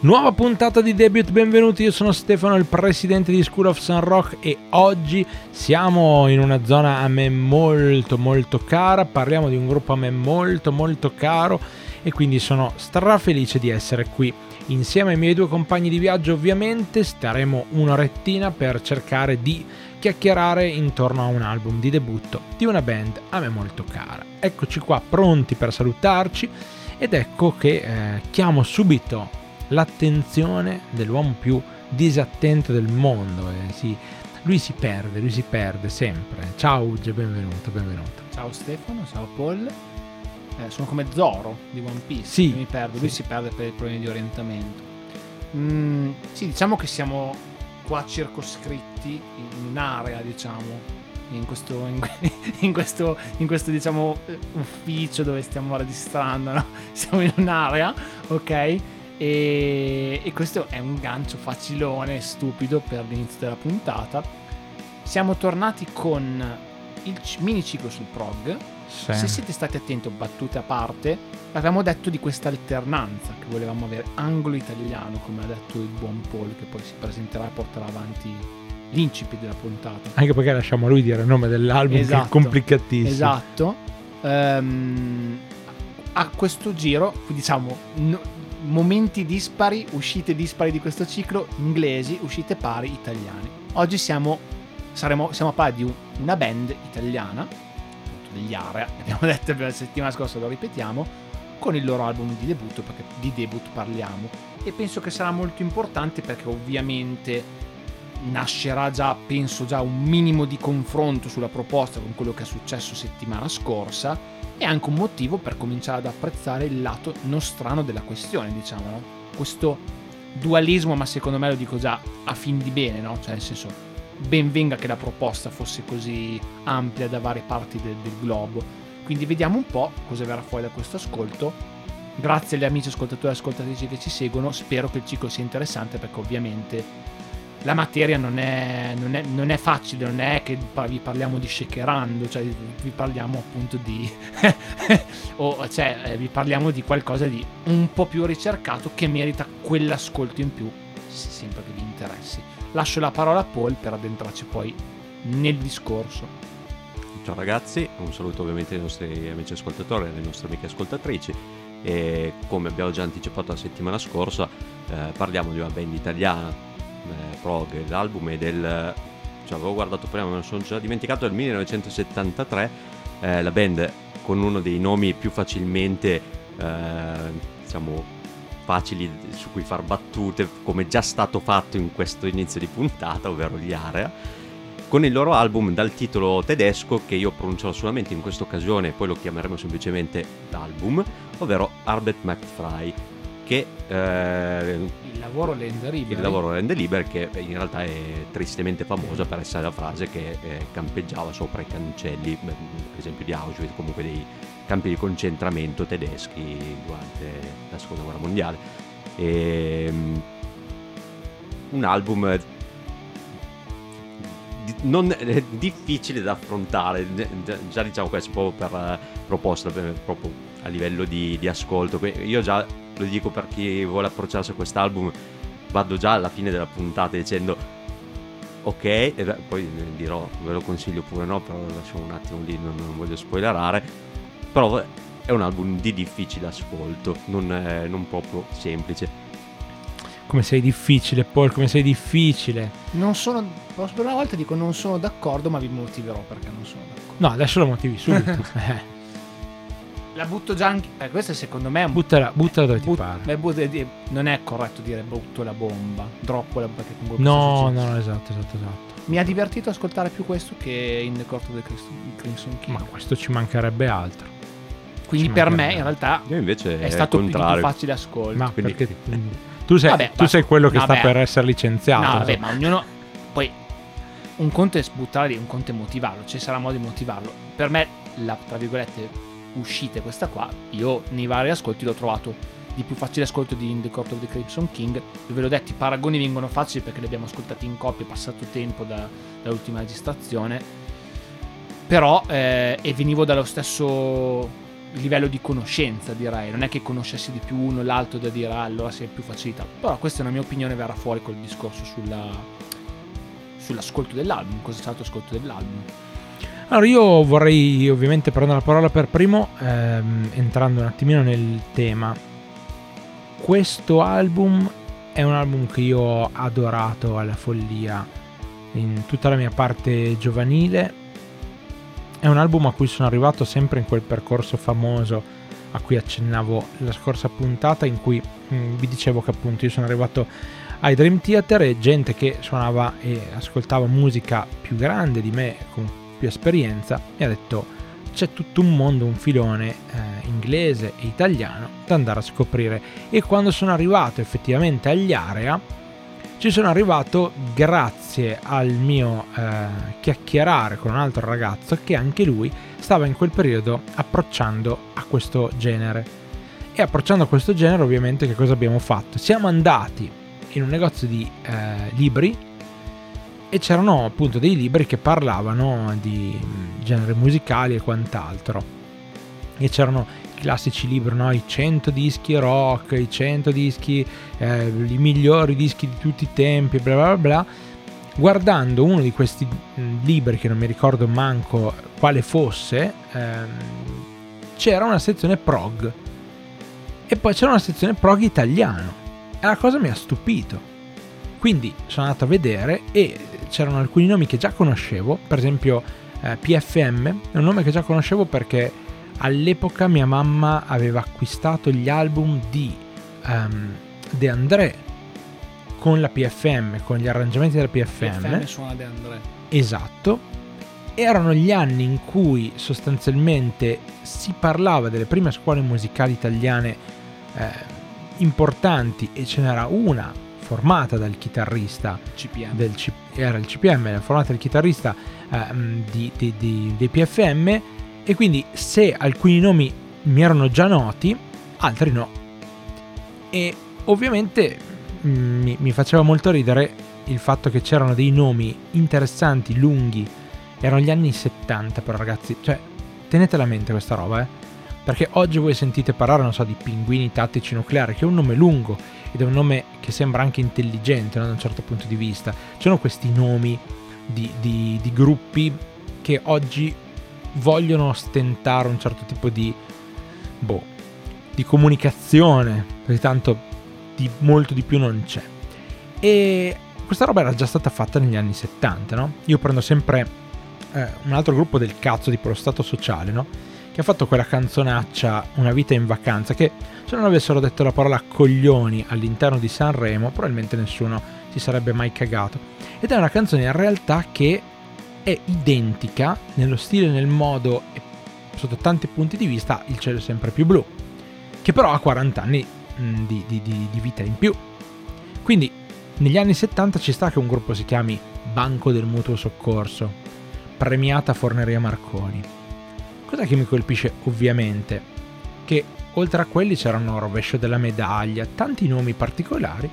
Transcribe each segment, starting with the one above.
Nuova puntata di debut, benvenuti, io sono Stefano, il presidente di School of Sun Rock e oggi siamo in una zona a me molto molto cara, parliamo di un gruppo a me molto molto caro e quindi sono strafelice di essere qui. Insieme ai miei due compagni di viaggio ovviamente staremo un'orettina per cercare di chiacchierare intorno a un album di debutto di una band a me molto cara. Eccoci qua pronti per salutarci ed ecco che eh, chiamo subito l'attenzione dell'uomo più disattento del mondo. Eh, si, lui si perde, lui si perde sempre. Ciao Uge, benvenuto, benvenuto. Ciao Stefano, ciao Paul. Eh, sono come Zoro di One Piece. Sì. Mi perdo, lui sì. si perde per i problemi di orientamento. Mm, sì, diciamo che siamo qua circoscritti in un'area, diciamo, in questo, in, in questo, in questo diciamo, eh, ufficio dove stiamo registrando, no? Siamo in un'area, ok? E, e questo è un gancio facilone, stupido per l'inizio della puntata. Siamo tornati con il mini ciclo sul prog. Sì. Se siete stati attenti, battute a parte, avevamo detto di questa alternanza che volevamo avere angolo italiano, come ha detto il buon Paul, che poi si presenterà e porterà avanti l'incipit della puntata. Anche perché lasciamo a lui dire il nome dell'album, che è Esatto. complicatissimo. Esatto. Ehm, a questo giro, diciamo, no- momenti dispari, uscite dispari di questo ciclo, inglesi, uscite pari, italiani. Oggi siamo, saremo, siamo a parlare di un- una band italiana, degli Area, abbiamo detto la settimana scorsa, lo ripetiamo, con il loro album di debutto, perché di debut parliamo. E penso che sarà molto importante perché ovviamente nascerà già, penso già, un minimo di confronto sulla proposta con quello che è successo settimana scorsa e anche un motivo per cominciare ad apprezzare il lato nostrano della questione, diciamo, no? Questo dualismo, ma secondo me lo dico già a fin di bene, no? Cioè, nel senso, ben venga che la proposta fosse così amplia da varie parti del, del globo. Quindi vediamo un po' cosa verrà fuori da questo ascolto. Grazie agli amici ascoltatori e ascoltatrici che ci seguono, spero che il ciclo sia interessante perché ovviamente la materia non è, non è- non è facile, non è che vi parliamo di shakerando, cioè vi parliamo appunto di... o cioè eh, vi parliamo di qualcosa di un po' più ricercato che merita quell'ascolto in più, se- sempre che vi interessi. Lascio la parola a Paul per addentrarci poi nel discorso. Ciao ragazzi, un saluto ovviamente ai nostri amici ascoltatori e alle nostre amiche ascoltatrici. E come abbiamo già anticipato la settimana scorsa, eh, parliamo di una band italiana, eh, prog, l'album è del... Cioè, avevo guardato prima, me lo sono già dimenticato, del 1973, eh, la band con uno dei nomi più facilmente, eh, diciamo, facili su cui far battute, come già stato fatto in questo inizio di puntata, ovvero gli Area con il loro album dal titolo tedesco che io pronuncerò solamente in questa occasione, poi lo chiameremo semplicemente l'album, ovvero Arbeit macht frei, che eh, Il lavoro rende libero. il lavoro rende libero, che in realtà è tristemente famosa per essere la frase che eh, campeggiava sopra i cancelli, per esempio di Auschwitz, comunque dei campi di concentramento tedeschi durante la seconda guerra mondiale. Ehm, un album di- non eh, difficile da affrontare ne- già- diciamo questo proprio per eh, proposta proprio a livello di, di ascolto io già lo dico per chi vuole approcciarsi a quest'album vado già alla fine della puntata dicendo ok e poi eh, dirò ve lo consiglio pure no però lo lasciamo un attimo lì non, non voglio spoilerare però è un album di difficile ascolto non, è- non proprio semplice Come sei difficile, Paul, come sei difficile. Non sono... Per una volta dico non sono d'accordo, ma vi motiverò perché non sono d'accordo. No, adesso lo motivi subito. La butto già anche... eh, questo secondo me è un buttala, buttala dove ti But- pare. but- eh, non è corretto dire butto la bomba, droppo la bomba che comunque No, no, esatto, esatto, esatto. Mi ha divertito ascoltare più questo che in The Court of the Crimson- King. Ma questo ci mancherebbe altro. Quindi ci per me in realtà io invece è stato il più, contrario facile ascolto. Ma Quindi- perché tu sei, Vabbè, tu sei quello che No, sta per essere licenziato. No, vabbè, ma ognuno poi un conto è sbuttare lì, un conto è motivarlo, ci sarà modo di motivarlo. Per me la tra virgolette uscita è questa qua, io nei vari ascolti l'ho trovato di più facile ascolto di In the Court of the Crimson King. Ve l'ho detto, i paragoni vengono facili perché li abbiamo ascoltati in coppia, è passato tempo da- dall'ultima registrazione. Però, eh, e venivo dallo stesso livello di conoscenza, direi. Non è che conoscessi di più uno o l'altro da dire ah, allora si è più facilità. Però questa è una mia opinione, verrà fuori col discorso sulla, sull'ascolto dell'album, cosa è stato l'ascolto dell'album. Allora io vorrei ovviamente prendere la parola per primo, ehm, entrando un attimino nel tema. Questo album è un album che io ho adorato alla follia in tutta la mia parte giovanile è un album a cui sono arrivato sempre in quel percorso famoso a cui accennavo la scorsa puntata in cui mh, mm, vi dicevo che appunto io sono arrivato ai Dream Theater e gente che suonava e ascoltava musica più grande di me con più esperienza mi ha detto c'è tutto un mondo, un filone eh, inglese e italiano da andare a scoprire e quando sono arrivato effettivamente agli area ci sono arrivato grazie al mio eh, chiacchierare con un altro ragazzo che anche lui stava in quel periodo approcciando a questo genere. E approcciando a questo genere ovviamente che cosa abbiamo fatto? Siamo andati in un negozio di eh, libri e c'erano appunto dei libri che parlavano di generi musicali e quant'altro. E c'erano classici libri, no? i 100 dischi rock, i 100 dischi, eh, i migliori dischi di tutti i tempi, bla bla bla. Guardando uno di questi libri, che non mi ricordo manco quale fosse, ehm, c'era una sezione prog e poi c'era una sezione prog italiano e la cosa mi ha stupito. Quindi sono andato a vedere e c'erano alcuni nomi che già conoscevo, per esempio eh, PFM, è un nome che già conoscevo perché all'epoca mia mamma aveva acquistato gli album di um, De André con la PFM, con gli arrangiamenti della PFM. PFM suona De André. Esatto. Erano gli anni in cui sostanzialmente si parlava delle prime scuole musicali italiane eh, importanti e ce n'era una formata dal chitarrista CPM. Del era il CPM, formata dal chitarrista eh, di, di, di, dei PFM e quindi se alcuni nomi mi erano già noti, altri no. E ovviamente mm, mi, mi faceva molto ridere il fatto che c'erano dei nomi interessanti, lunghi. Erano gli anni 70 però ragazzi, cioè tenete a mente questa roba, eh. Perché oggi voi sentite parlare, non so, di pinguini tattici nucleari, che è un nome lungo ed è un nome che sembra anche intelligente no? da un certo punto di vista. Ci sono questi nomi di, di, di gruppi che oggi vogliono ostentare un certo tipo di, boh, di comunicazione, perché tanto di molto di più non c'è. E questa roba era già stata fatta negli anni 70, no? Io prendo sempre eh, un altro gruppo del cazzo, tipo lo Stato Sociale, no? Che ha fatto quella canzonaccia Una vita in vacanza, che se non avessero detto la parola coglioni all'interno di Sanremo, probabilmente nessuno si sarebbe mai cagato. Ed è una canzone in realtà che è identica nello stile, nel modo e sotto tanti punti di vista Il cielo è sempre più blu, che però ha 40 anni mh, di, di, di, di vita in più. Quindi negli anni 70 ci sta che un gruppo si chiami Banco del Mutuo Soccorso, premiata Forneria Marconi. Cosa che mi colpisce ovviamente? Che oltre a quelli c'erano Rovescio della Medaglia, tanti nomi particolari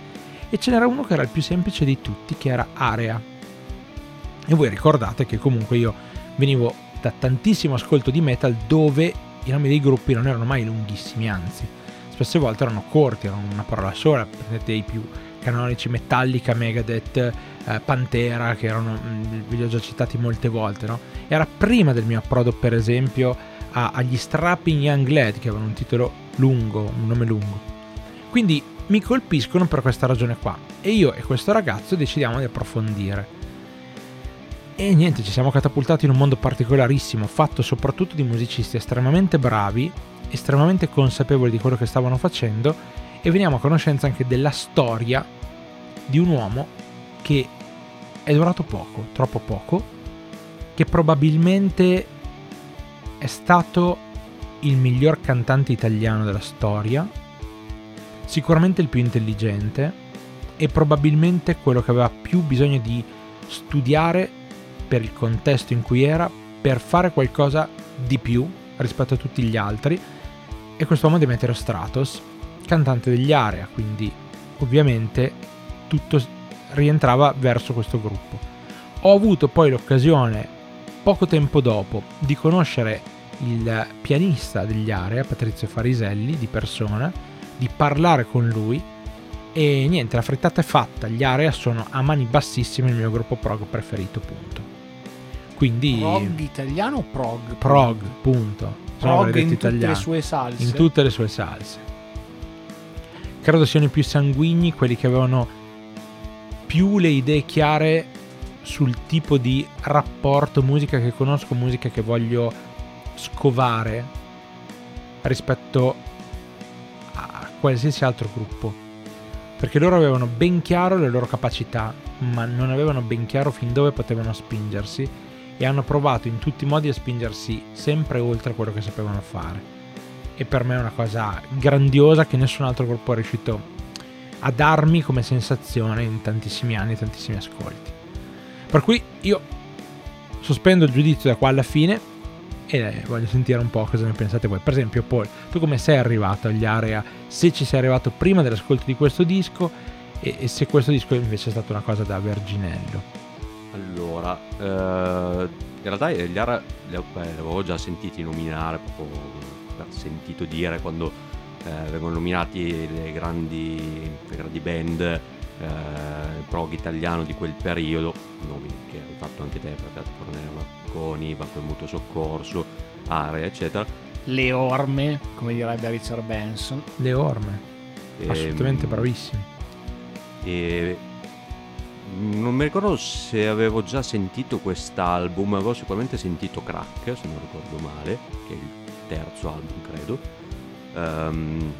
e ce n'era uno che era il più semplice di tutti, che era Area e voi ricordate che comunque io venivo da tantissimo ascolto di metal dove i nomi dei gruppi non erano mai lunghissimi, anzi, spesse volte erano corti, erano una parola sola, prendete i più canonici Metallica, Megadeth, eh, Pantera, che erano, mm, vi ho già citati molte volte, no? Era prima del mio approdo, per esempio, a, agli Strapping Young Lad, che avevano un titolo lungo, un nome lungo. Quindi mi colpiscono per questa ragione qua. E io e questo ragazzo decidiamo di approfondire. E niente, ci siamo catapultati in un mondo particolarissimo, fatto soprattutto di musicisti estremamente bravi, estremamente consapevoli di quello che stavano facendo e veniamo a conoscenza anche della storia di un uomo che è durato poco, troppo poco, che probabilmente è stato il miglior cantante italiano della storia, sicuramente il più intelligente e probabilmente quello che aveva più bisogno di studiare per il contesto in cui era, per fare qualcosa di più rispetto a tutti gli altri. E quest'uomo Demetrio Stratos, cantante degli Area, quindi ovviamente tutto rientrava verso questo gruppo. Ho avuto poi l'occasione, poco tempo dopo, di conoscere il pianista degli Area, Patrizio Fariselli, di persona, di parlare con lui e niente, la frittata è fatta, gli Area sono a mani bassissime il mio gruppo prog preferito, punto. Quindi Prog italiano o prog? prog, punto. Sono Prog in tutte italiano. le sue salse. in tutte le sue salse. Credo siano i più sanguigni quelli che avevano più le idee chiare sul tipo di rapporto musica che conosco, musica che voglio scovare rispetto a qualsiasi altro gruppo. Perché loro avevano ben chiaro le loro capacità, ma non avevano ben chiaro fin dove potevano spingersi e hanno provato in tutti i modi a spingersi sempre oltre quello che sapevano fare. E per me è una cosa grandiosa che nessun altro gruppo è riuscito a darmi come sensazione in tantissimi anni, tantissimi ascolti. Per cui io sospendo il giudizio da qua alla fine e voglio sentire un po' cosa ne pensate voi. Per esempio, Paul, tu come sei arrivato agli area? Se ci sei arrivato prima dell'ascolto di questo disco e, e se questo disco invece è stata una cosa da verginello. Allora, eh, in realtà gli beh, li avevo già sentiti nominare, proprio sentito dire quando eh, vengono nominati le grandi, le grandi band eh, prog italiano di quel periodo, nomi che hai fatto anche te, Fratello Cornelio Marconi, del Mutuo Soccorso, Area, eccetera. Le orme, come direbbe Richard Benson. Le orme, assolutamente Ehm, bravissimi. E non mi ricordo se avevo già sentito quest'album, avevo sicuramente sentito Crack, se non ricordo male, che è il terzo album, credo. Ehm,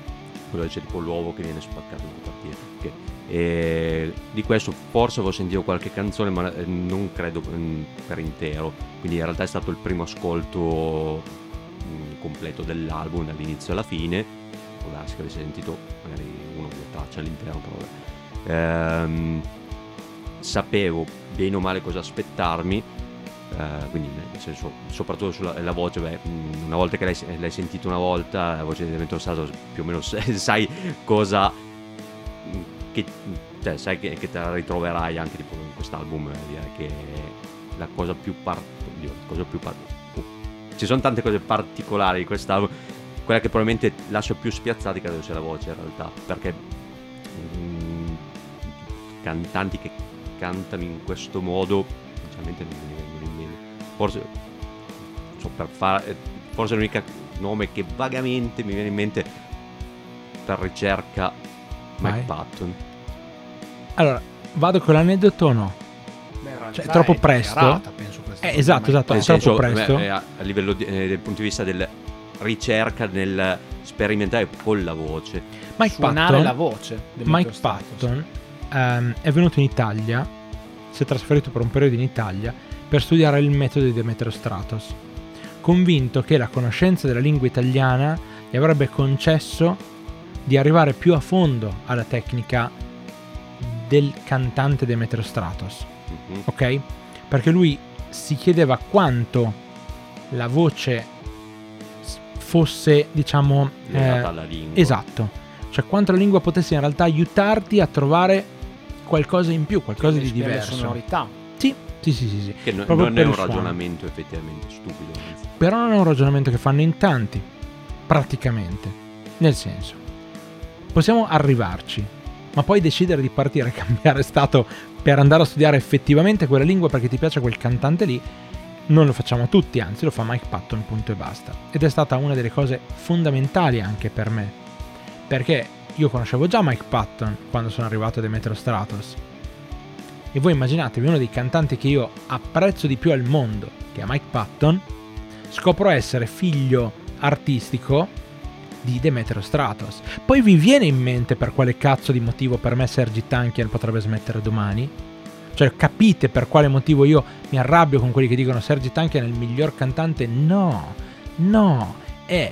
quello c'è tipo l'uovo che viene spaccato in partite. Che- e di questo forse avevo sentito qualche canzone, ma eh, non credo mm, per intero. Quindi in realtà è stato il primo ascolto mm, completo dell'album dall'inizio alla fine. Può darsi che avessi sentito magari uno o due tracce all'interno, però. Ehm, sapevo bene o male cosa aspettarmi, eh, quindi nel senso, soprattutto sulla la voce, beh, mh, una volta che l'hai, l'hai sentito una volta, la voce di Demetrio Stato più o meno sai, cosa, mh, che, cioè, sai che, che te la ritroverai anche tipo in quest'album, eh, direi che la cosa più par- oddio, la cosa più par- uh, ci sono tante cose particolari di quest'album, quella che probabilmente lascia più spiazzati credo sia la voce in realtà, perché mm, cantanti che cantano in questo modo sinceramente non mi forse so, per fare forse è l'unico nome che vagamente mi viene in mente per ricerca Mike Vai. Patton Allora, vado con l'aneddoto o no? Beh, Cioè, troppo è presto? dichiarata, penso, Eh, esatto, esatto. nel troppo senso presto? beh, a, a livello di- eh, del punto di vista del ricerca nel sperimentare con la voce Mike Suonare Patton, la voce. Mike. Patton ehm, è venuto in Italia, si è trasferito per un periodo in Italia per studiare il metodo di Demetrio Stratos, convinto che la conoscenza della lingua italiana gli avrebbe concesso di arrivare più a fondo alla tecnica del cantante Demetrio Stratos. Mhm. ok? Perché lui si chiedeva quanto la voce fosse, diciamo, legata eh, alla lingua esatto, cioè quanto la lingua potesse in realtà aiutarti a trovare qualcosa in più, qualcosa di diverso. sonorità. Sì, sì, sì, sì, che no- non è un suono. ragionamento effettivamente stupido anzi. Però non è un ragionamento che fanno in tanti, praticamente. Nel senso, possiamo arrivarci, ma poi decidere di partire e cambiare stato per andare a studiare effettivamente quella lingua perché ti piace quel cantante lì, non lo facciamo tutti, anzi lo fa Mike Patton, punto e basta. Ed è stata una delle cose fondamentali anche per me, perché io conoscevo già Mike Patton quando sono arrivato a Demetro Stratos. E voi immaginatevi uno dei cantanti che io apprezzo di più al mondo, che è Mike Patton, scopro essere figlio artistico di Demetrio Stratos. Poi vi viene in mente per quale cazzo di motivo per me Sergi Tankian potrebbe smettere domani? Cioè capite per quale motivo io mi arrabbio con quelli che dicono Sergi Tankian è il miglior cantante? No, no, è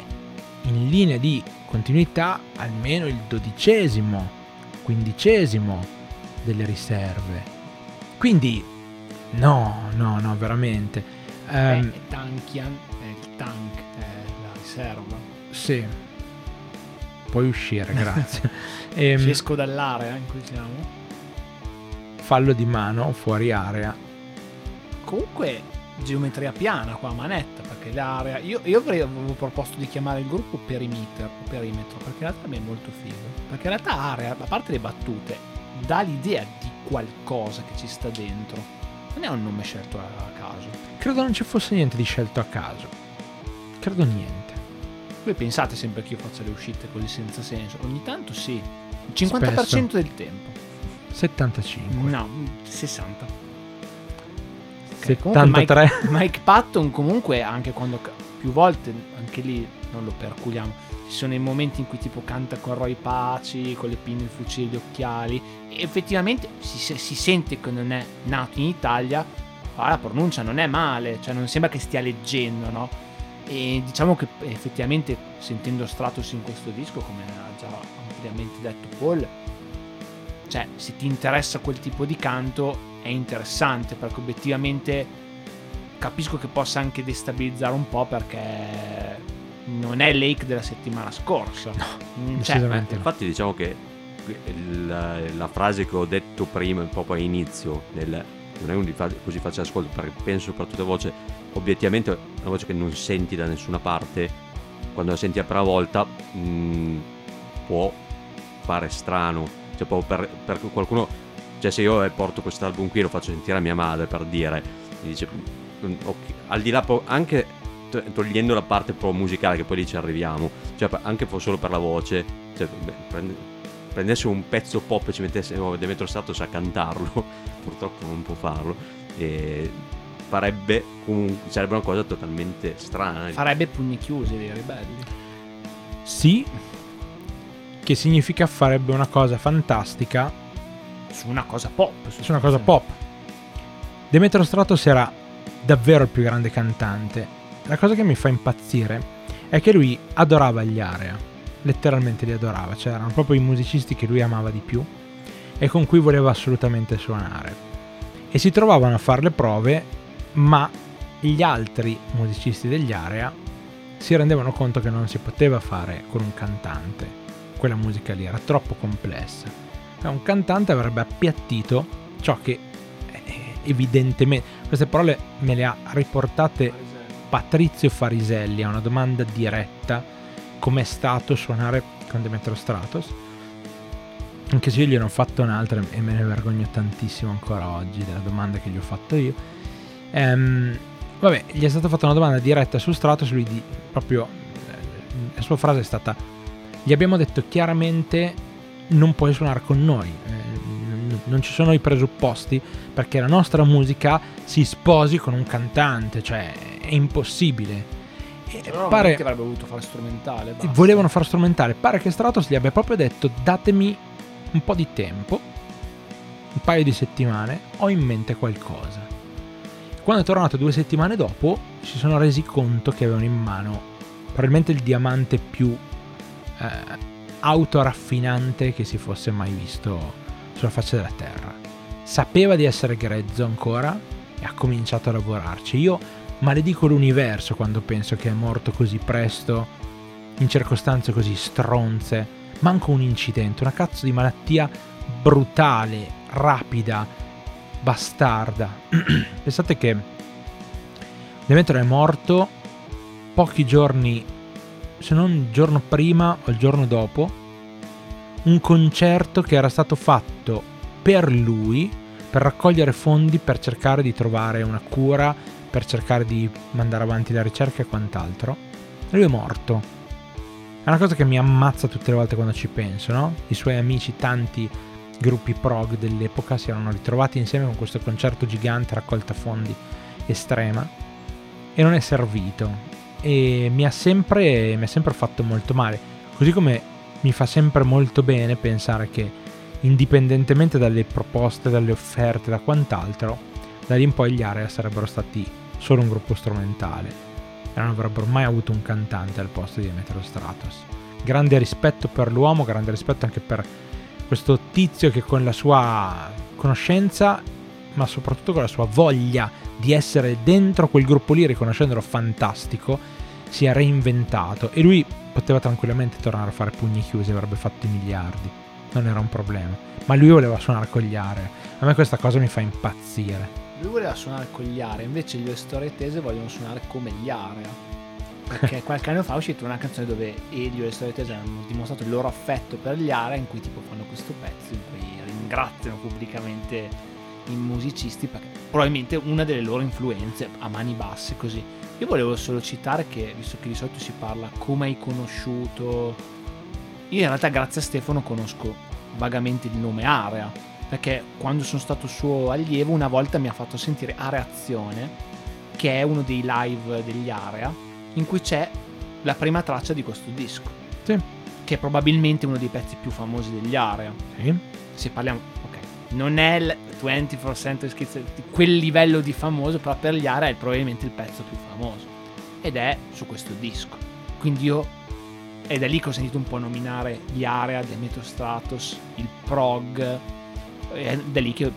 in linea di continuità almeno il dodicesimo, quindicesimo delle riserve. Quindi no, no, no, veramente. Ehm, è Tankian, è il tank, è la riserva. Sì. Puoi uscire, grazie. Ehm, esco dall'area in cui siamo. fallo di mano fuori area. Comunque, geometria piana qua, manetta, perché l'area... Io, io avrei avevo proposto di chiamare il gruppo perimeter o perimetro, perché in realtà è molto figo. Perché in realtà area, a parte le battute, dà l'idea qualcosa che ci sta dentro. Non è un nome scelto a caso. Credo non ci fosse niente di scelto a caso. Credo niente. Voi pensate sempre che io faccia le uscite così senza senso? Ogni tanto sì. Il 50% Spesso. del tempo. 75. No, 60. Ok, comunque 73. Mike, Mike Patton comunque anche quando più volte anche lì non lo perculiamo. Ci sono i momenti in cui tipo canta con Roy Paci con le pinne il fucile gli occhiali. E effettivamente si, si sente che non è nato in Italia ma la pronuncia non è male cioè non sembra che stia leggendo no? E diciamo che effettivamente sentendo Stratos in questo disco come ha già ampiamente detto Paul cioè se ti interessa quel tipo di canto è interessante perché obiettivamente capisco che possa anche destabilizzare un po' perché non è Lake della settimana scorsa. Mm, cioè, decisamente. Eh, Infatti diciamo che la, la frase che ho detto prima, proprio all'inizio, del, non è un di fa- così facile ascolto, perché penso soprattutto a voce, obiettivamente è una voce che non senti da nessuna parte, quando la senti la prima volta mh, può fare strano, cioè proprio per, per qualcuno, cioè se io eh, porto quest'album qui e lo faccio sentire a mia madre per dire, mi dice, "Mm, ok", al di là po- anche to- togliendo la parte pro musicale che poi lì ci arriviamo, cioè anche solo per la voce, cioè, beh, prende- prendesse un pezzo pop e ci mettesse oh, Demetrio Status a cantarlo, purtroppo non può farlo, e farebbe comunque, sarebbe una cosa totalmente strana. farebbe pugni chiusi dei ribelli. Sì, che significa farebbe una cosa fantastica Su una cosa pop. su una cosa pop. Demetrio Stratos era davvero il più grande cantante. La cosa che mi fa impazzire è che lui adorava gli area, letteralmente li adorava, cioè erano proprio i musicisti che lui amava di più e con cui voleva assolutamente suonare. E si trovavano a fare le prove, ma gli altri musicisti degli area si rendevano conto che non si poteva fare con un cantante. Quella musica lì era troppo complessa. Cioè, un cantante avrebbe appiattito ciò che eh, evidentemente queste parole me le ha riportate Patrizio Fariselli a una domanda diretta. Com'è stato suonare con Demetrio Stratos? Anche se io gliene ho fatto un'altra e me ne vergogno tantissimo ancora oggi della domanda che gli ho fatto io. Ehm, vabbè gli è stata fatta una domanda diretta su Stratos lui di, proprio eh, la sua frase è stata gli abbiamo detto chiaramente non puoi suonare con noi eh, non ci sono i presupposti perché la nostra musica si sposi con un cantante cioè è impossibile E Però pare- che avrebbe voluto fare strumentale. basta. volevano fare strumentale. Pare che Stratos gli abbia proprio detto: datemi un po' di tempo, un paio di settimane, ho in mente qualcosa. Quando è tornato due settimane dopo, si sono resi conto che avevano in mano probabilmente il diamante più eh, autoraffinante che si fosse mai visto sulla faccia della terra. Sapeva di essere grezzo ancora e ha cominciato a lavorarci. Io maledico l'universo quando penso che è morto così presto, in circostanze così stronze, manco un incidente, una cazzo di malattia brutale, rapida, bastarda. Pensate che Demetrio è morto pochi giorni, se non il giorno prima o il giorno dopo, un concerto che era stato fatto per lui, per raccogliere fondi per cercare di trovare una cura, per cercare di mandare avanti la ricerca e quant'altro. E lui è morto. È una cosa che mi ammazza tutte le volte quando ci penso, no? I suoi amici, tanti gruppi prog dell'epoca si erano ritrovati insieme con questo concerto gigante, raccolta fondi estrema, e non è servito. E mi ha sempre, mi ha sempre fatto molto male. Così come mi fa sempre molto bene pensare che, indipendentemente dalle proposte, dalle offerte, da quant'altro, da lì in poi gli Area sarebbero stati solo un gruppo strumentale e non avrebbero mai avuto un cantante al posto di Metro Stratos. Grande rispetto per l'uomo, grande rispetto anche per questo tizio che con la sua conoscenza, ma soprattutto con la sua voglia di essere dentro quel gruppo lì, riconoscendolo fantastico, si è reinventato e lui poteva tranquillamente tornare a fare pugni chiusi, avrebbe fatto i miliardi, non era un problema. Ma lui voleva suonare con gli Area. A me questa cosa mi fa impazzire. lui voleva suonare con gli area, invece gli Storie vogliono suonare come gli area. Perché qualche anno fa è uscita una canzone dove Elio e le Storie Tese hanno dimostrato il loro affetto per gli area, in cui tipo fanno questo pezzo in cui ringraziano pubblicamente i musicisti perché probabilmente una delle loro influenze a mani basse così. Io volevo solo citare che, visto che di solito si parla come hai conosciuto, io in realtà grazie a Stefano conosco vagamente il nome Area, perché quando sono stato suo allievo una volta mi ha fatto sentire Areazione, che è uno dei live degli Area, in cui c'è la prima traccia di questo disco. Sì. Che è probabilmente uno dei pezzi più famosi degli Area. Sì. Se parliamo, ok, non è 24 Century di quel livello di famoso, però per gli Area è probabilmente il pezzo più famoso. Ed è su questo disco. Quindi io è da lì che ho sentito un po' nominare gli Area, Demetro Stratos, il prog. È da lì che,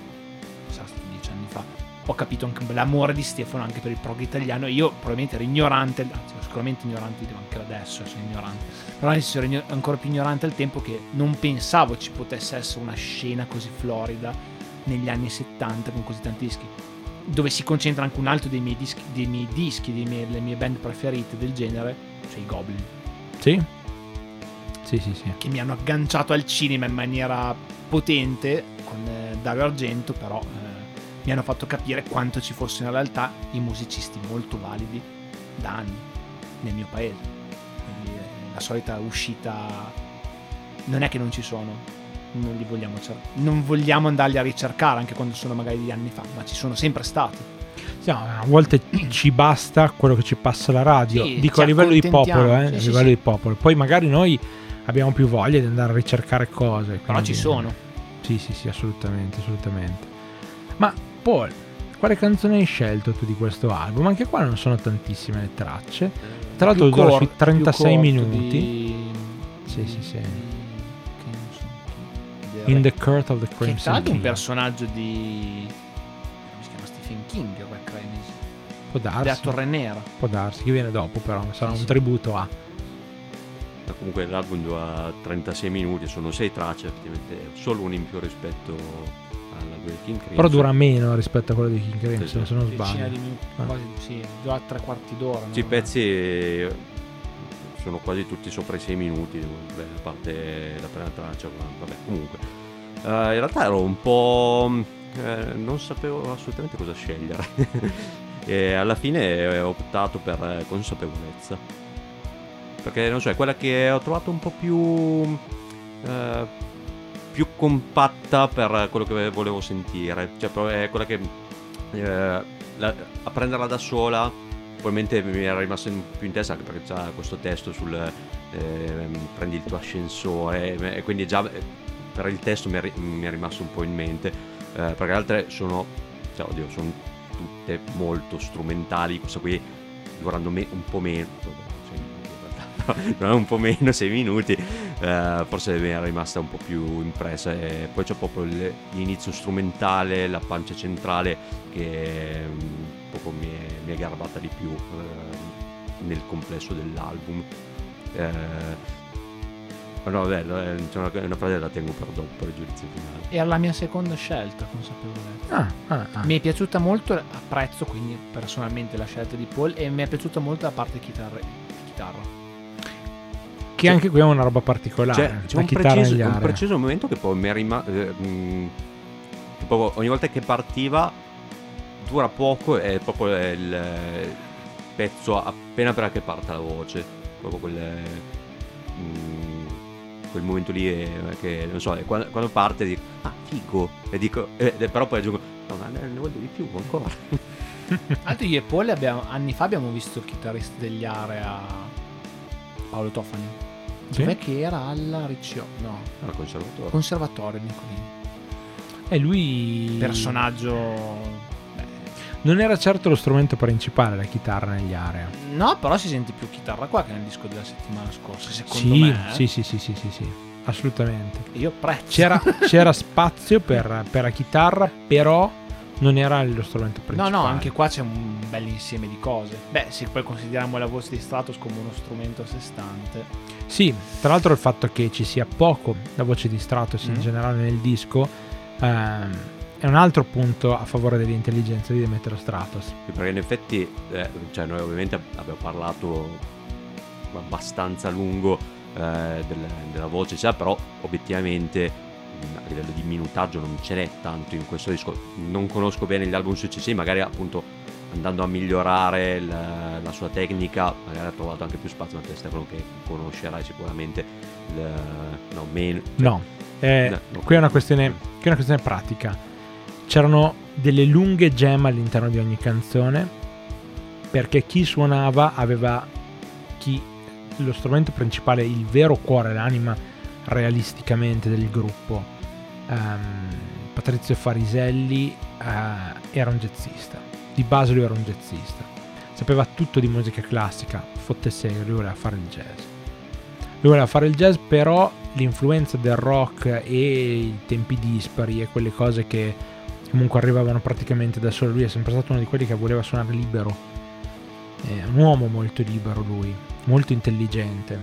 sarà stato dieci anni fa, ho capito anche l'amore di Stefano anche per il prog italiano. Io probabilmente ero ignorante, anzi sicuramente ignorante, dico anche adesso sono ignorante, però adesso ero ancora più ignorante al tempo che non pensavo ci potesse essere una scena così florida negli anni 70 con così tanti dischi dove si concentra anche un altro dei miei dischi, dei miei dischi, delle mie band preferite del genere, cioè i Goblin. Sì, sì, sì, sì. Che mi hanno agganciato al cinema in maniera potente con eh, Dario Argento, però eh, mi hanno fatto capire quanto ci fossero in realtà i musicisti molto validi da anni nel mio paese. Quindi eh, la solita uscita non è che non ci sono, non li vogliamo cercare. Non vogliamo andarli a ricercare anche quando sono magari di anni fa, ma ci sono sempre stati. Sì, a volte ci basta quello che ci passa la radio. Sì, Dico a livello di popolo, eh, Sì, a livello di popolo. Poi magari noi abbiamo più voglia di andare a ricercare cose. Però ci sono. Sì, sì, sì, assolutamente, assolutamente. Ma Paul, quale canzone hai scelto tu di questo album? Anche qua non sono tantissime le tracce. Tra l'altro dura cor- sui 36 più corto minuti. di- Sì, sì, sì. In the Court of the che tra Crimson l'altro è un King. personaggio di come si chiama Stephen King il Re Cremis Può della darsi, Torre Nera può darsi, che viene dopo però, sarà Sì, un sì. tributo a... Comunque l'album dura 36 minuti, sono 6 tracce, effettivamente solo una in più rispetto alla due King Crimson. Però dura meno rispetto a quello di King Crimson, Sì, sì. se non decina sbaglio. di minuti Ah. quasi sì dura tre quarti d'ora Sì, i no? pezzi eh, sono quasi tutti sopra i 6 minuti, beh, a parte la prima traccia, vabbè, comunque. Eh, in realtà ero un po'... eh, non sapevo assolutamente cosa scegliere. e alla fine ho optato per consapevolezza. Perché non so, è quella che ho trovato un po' più... eh, più compatta per quello che volevo sentire. Cioè, è quella che... eh, la- a prenderla da sola probabilmente mi era rimasto in- più in testa anche perché c'è questo testo sul ehm, prendi il tuo ascensore e quindi già eh, per il testo mi è, mi è rimasto un po' in mente eh, perché le altre sono cioè oddio sono tutte molto strumentali questa qui durando me- un po' meno realtà, però durando un po' meno 6 minuti eh, forse mi è rimasta un po' più impressa e poi c'è proprio l'inizio strumentale la pancia centrale che mm, proprio mi è, mi è garbata di più eh, nel complesso dell'album eh, ma no vabbè la- c'è una, una frase che la tengo per dopo per il giudizio finale era la mia seconda scelta consapevolezza Ah, ah, ah. mi è piaciuta molto apprezzo quindi personalmente la scelta di Paul e mi è piaciuta molto la parte chitarra, chitarra. Che anche qui è una roba particolare. C'è, c'è la un, chitarra preciso, un preciso momento che poi mi è rimasto. ogni volta che partiva dura poco e proprio il eh, pezzo appena appena che parte la voce. Proprio quel. mm, quel momento lì è- che non so, è quando, quando parte dico ah figo e dico eh, però poi aggiungo no ma ne, ne voglio di più ancora Altro io e Paul abbiamo, anni fa abbiamo visto il chitarrista degli Area Paolo Tofani Sì? dov'è che era alla Riccio no al conservatore conservatorio Nicolini E lui... personaggio Non era certo lo strumento principale la chitarra negli area. no però si sente più chitarra qua che nel disco della settimana scorsa secondo Sì, me eh. sì, sì, sì, sì, sì, sì, assolutamente. io apprezzo C'era, c'era spazio per, per la chitarra, però non era lo strumento No, principale. no, anche qua c'è un bel insieme di cose. Beh, se poi consideriamo la voce di Stratos come uno strumento a sé stante. Sì, tra l'altro il fatto che ci sia poco la voce di Stratos in Mm. generale nel disco ehm, è un altro punto a favore dell'intelligenza di Demetrio Stratos. Perché in effetti, eh, cioè noi ovviamente abbiamo parlato abbastanza a lungo eh, del, della voce, cioè, però obiettivamente a livello di minutaggio non ce n'è tanto in questo disco. Non conosco bene gli album successivi, magari appunto andando a migliorare la, la sua tecnica, magari ha trovato anche più spazio, ma te Stefano che conoscerai sicuramente il, no, meno, cioè, no, eh, no, no, qui, è una questione, qui è una questione pratica. C'erano delle lunghe gemme all'interno di ogni canzone perché chi suonava aveva chi lo strumento principale, il vero cuore, l'anima realisticamente del gruppo. Um, Patrizio Fariselli uh, era un jazzista, di base lui era un jazzista, sapeva tutto di musica classica, fotte serio, lui voleva fare il jazz. Lui voleva fare il jazz, però l'influenza del rock e i tempi dispari e quelle cose che comunque arrivavano praticamente da solo, lui è sempre stato uno di quelli che voleva suonare libero. È un uomo molto libero lui, molto intelligente,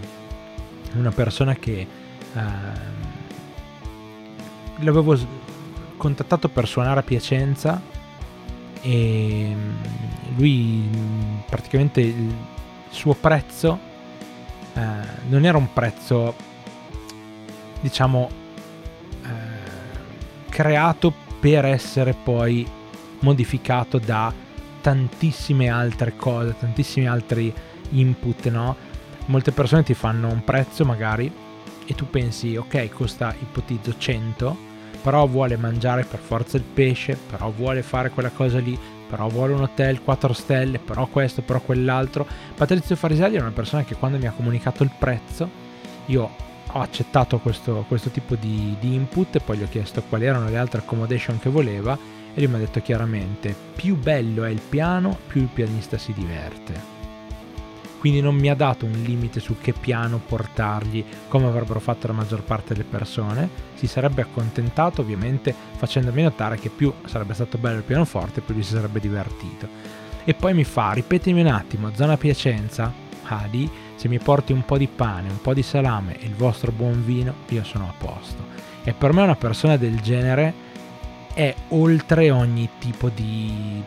una persona che Ehm, l'avevo contattato per suonare a Piacenza e mm, lui mm, praticamente il suo prezzo eh, non era un prezzo diciamo eh, creato per essere poi modificato da tantissime altre cose, tantissimi altri input, no? Molte persone ti fanno un prezzo magari e tu pensi ok costa ipotizzo 100 però vuole mangiare per forza il pesce però vuole fare quella cosa lì però vuole un hotel 4 stelle però questo però quell'altro Patrizio Fariselli è una persona che quando mi ha comunicato il prezzo io ho accettato questo, questo tipo di, di input e poi gli ho chiesto quali erano le altre accommodation che voleva e lui mi ha detto chiaramente più bello è il piano più il pianista si diverte. Quindi non mi ha dato un limite su che piano portargli come avrebbero fatto la maggior parte delle persone, si sarebbe accontentato ovviamente facendomi notare che più sarebbe stato bello il pianoforte più lui si sarebbe divertito. E poi mi fa, ripetimi un attimo, zona Piacenza, Adi, se mi porti un po' di pane, un po' di salame e il vostro buon vino, io sono a posto. E per me una persona del genere è oltre ogni tipo di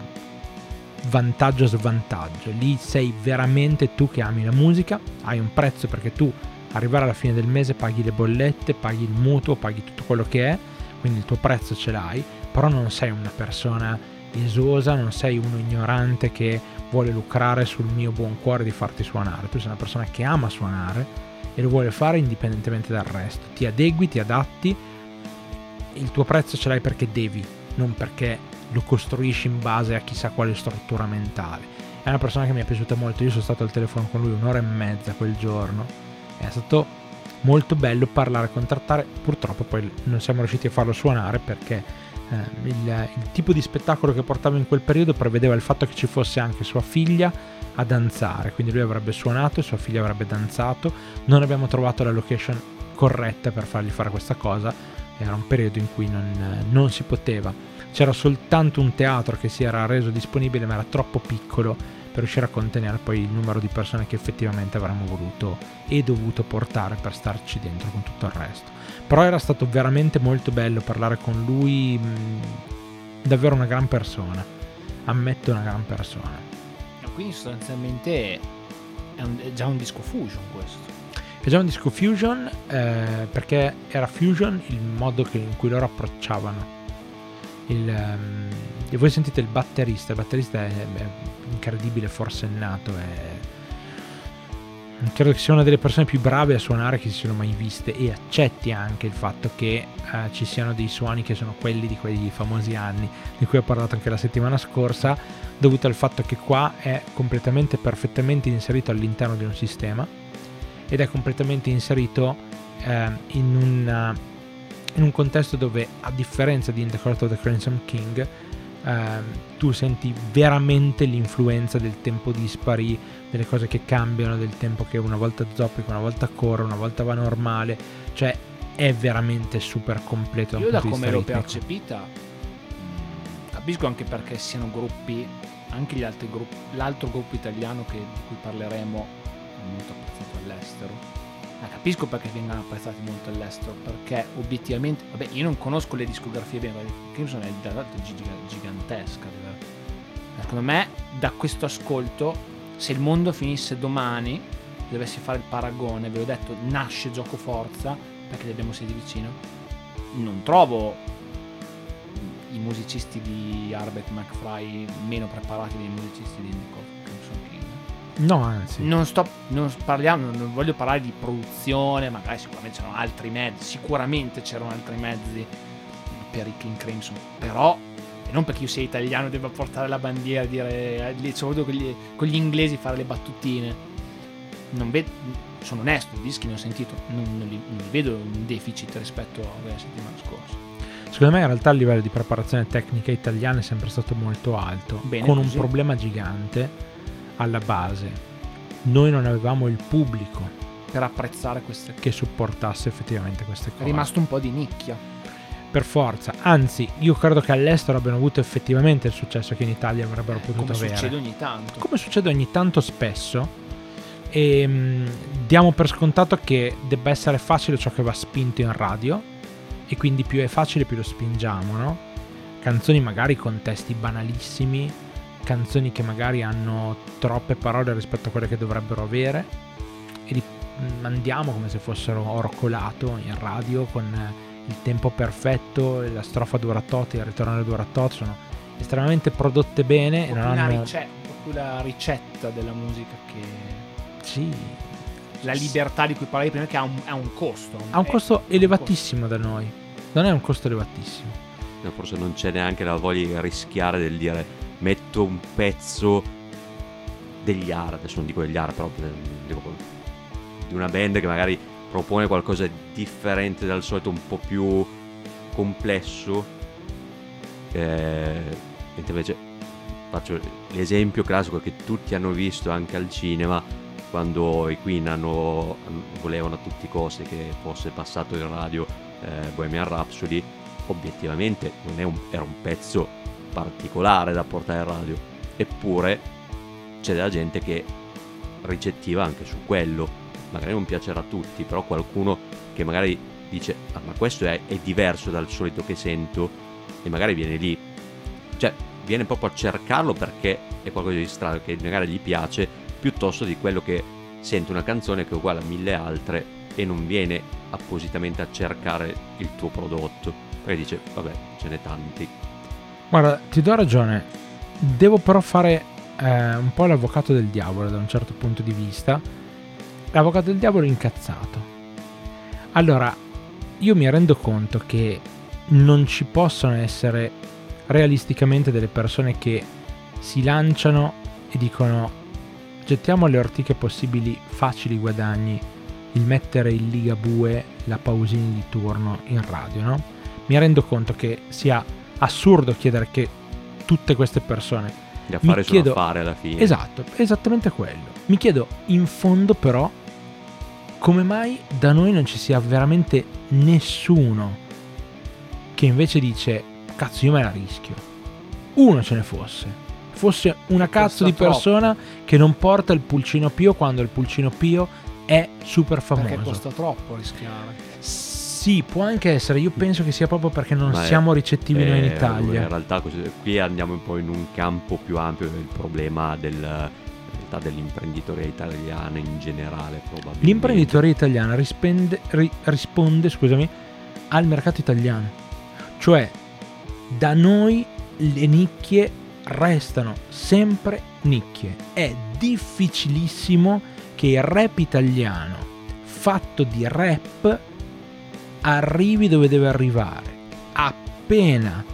vantaggio o svantaggio. Lì sei veramente tu che ami la musica, hai un prezzo perché tu arrivare alla fine del mese paghi le bollette, paghi il mutuo, paghi tutto quello che è, quindi il tuo prezzo ce l'hai, però non sei una persona esosa, non sei uno ignorante che vuole lucrare sul mio buon cuore di farti suonare, tu sei una persona che ama suonare e lo vuole fare indipendentemente dal resto, ti adegui, ti adatti, il tuo prezzo ce l'hai perché devi, non perché lo costruisci in base a chissà quale struttura mentale. È una persona che mi è piaciuta molto, io sono stato al telefono con lui un'ora e mezza quel giorno, è stato molto bello parlare, contrattare, purtroppo poi non siamo riusciti a farlo suonare perché eh, il, il tipo di spettacolo che portava in quel periodo prevedeva il fatto che ci fosse anche sua figlia a danzare, quindi lui avrebbe suonato e sua figlia avrebbe danzato, non abbiamo trovato la location corretta per fargli fare questa cosa, era un periodo in cui non, non si poteva. C'era soltanto un teatro che si era reso disponibile ma era troppo piccolo per riuscire a contenere poi il numero di persone che effettivamente avremmo voluto e dovuto portare per starci dentro con tutto il resto. Però era stato veramente molto bello parlare con lui, davvero una gran persona, ammetto una gran persona. Quindi sostanzialmente è, un, è già un disco fusion questo. È già un disco fusion eh, perché era fusion il modo che, in cui loro approcciavano il, um, e voi sentite il batterista, il batterista è, è incredibile, forsennato, è, credo che sia una delle persone più brave a suonare che si siano mai viste e accetti anche il fatto che uh, ci siano dei suoni che sono quelli di quei famosi anni di cui ho parlato anche la settimana scorsa dovuto al fatto che qua è completamente perfettamente inserito all'interno di un sistema ed è completamente inserito uh, in un in un contesto dove, a differenza di In the Court of the Crimson King, ehm, tu senti veramente l'influenza del tempo dispari, delle cose che cambiano, del tempo che una volta zoppica, una volta corre, una volta va normale, cioè è veramente super completo. Io da come l'ho percepita, mh, capisco anche perché siano gruppi, anche gli altri gruppi, l'altro gruppo italiano che, di cui parleremo, molto apprezzato all'estero, Ma capisco perché vengano apprezzati molto all'estero, perché obiettivamente, vabbè, io non conosco le discografie bene, ma Crimson è giga- gigantesca. Secondo me, da questo ascolto, se il mondo finisse domani, dovessi fare il paragone, ve l'ho detto, nasce gioco forza, perché li abbiamo sedi vicino, non trovo i musicisti di Arbeck McFly meno preparati dei musicisti di King. No, anzi. Non sto non parliamo, non voglio parlare di produzione, magari sicuramente c'erano altri mezzi, sicuramente c'erano altri mezzi per i King Crimson, però e non perché io sia italiano debba portare la bandiera e dire eh, soprattutto con gli, con gli inglesi fare le battutine. Non vedo, sono onesto, i dischi ne ho sentito, non, non li, non li vedo un deficit rispetto alla settimana scorsa. Secondo me in realtà il livello di preparazione tecnica italiana è sempre stato molto alto, Bene con un così. problema gigante alla base. Noi non avevamo il pubblico Per apprezzare queste cose. che supportasse effettivamente queste È cose. rimasto un po' di nicchia. Per forza, anzi, io credo che all'estero abbiano avuto effettivamente il successo che in Italia avrebbero potuto come avere. succede ogni tanto. come succede ogni tanto spesso, e, mm, diamo per scontato che debba essere facile ciò che va spinto in radio, e quindi più è facile più lo spingiamo, no? Canzoni magari con testi banalissimi, canzoni che magari hanno troppe parole rispetto a quelle che dovrebbero avere, e li mandiamo come se fossero oro colato in radio con eh, il tempo perfetto, la strofa dura tot, il ritorno dura tot, sono estremamente prodotte bene e Un non hanno... ricetta, un la ricetta della musica che Sì, la libertà di cui parlavi prima che ha un, ha un costo. ha un È- costo elevatissimo da noi. Non è un costo elevatissimo. No, Forse non c'è neanche la voglia di rischiare del dire metto un pezzo degli AR, adesso non dico degli AR, però di una band che magari propone qualcosa di differente dal solito, un po' più complesso. Mentre invece faccio l'esempio classico che tutti hanno visto anche al cinema quando i Queen hanno, volevano a tutti i costi che fosse passato in radio eh, Bohemian Rhapsody obiettivamente un- era un pezzo particolare da portare in radio eppure c'è della gente che ricettiva anche su quello. Magari non piacerà a tutti però qualcuno che magari dice "Ah, ma questo è, è diverso dal solito che sento e magari viene lì. Cioè viene proprio a cercarlo perché è qualcosa di strano che magari gli piace piuttosto di quello che sente una canzone che è uguale a mille altre e non viene appositamente a cercare il tuo prodotto. Perché dice vabbè ce n'è tanti Guarda, ti do ragione. Devo però fare eh, un po' l'avvocato del diavolo da un certo punto di vista. L'avvocato del diavolo incazzato. Allora, io mi rendo conto che non ci possono essere realisticamente delle persone che si lanciano e dicono gettiamo alle ortiche possibili facili guadagni il mettere il Ligabue, la Pausini di turno in radio, no? Mi rendo conto che sia assurdo chiedere che tutte queste persone gli affari Mi sono chiedo- affari alla fine Esatto, esattamente quello. Mi chiedo in fondo però come mai da noi non ci sia veramente nessuno che invece dice cazzo io me la rischio. Uno ce ne fosse. Fosse una cazzo Costa di troppo. persona che non porta il pulcino Pio quando il pulcino Pio è super perché famoso. costa troppo rischiare. Sì, può anche essere. Io penso che sia proprio perché non Ma è- siamo ricettivi noi in Eh, Italia. In realtà qui andiamo un po' in un campo più ampio del problema del, dell'imprenditoria italiana in generale probabilmente. L'imprenditoria italiana rispende- ri- risponde scusami, al mercato italiano. Cioè, da noi le nicchie restano sempre nicchie. È difficilissimo che il rap italiano, fatto di rap, arrivi dove deve arrivare. Appena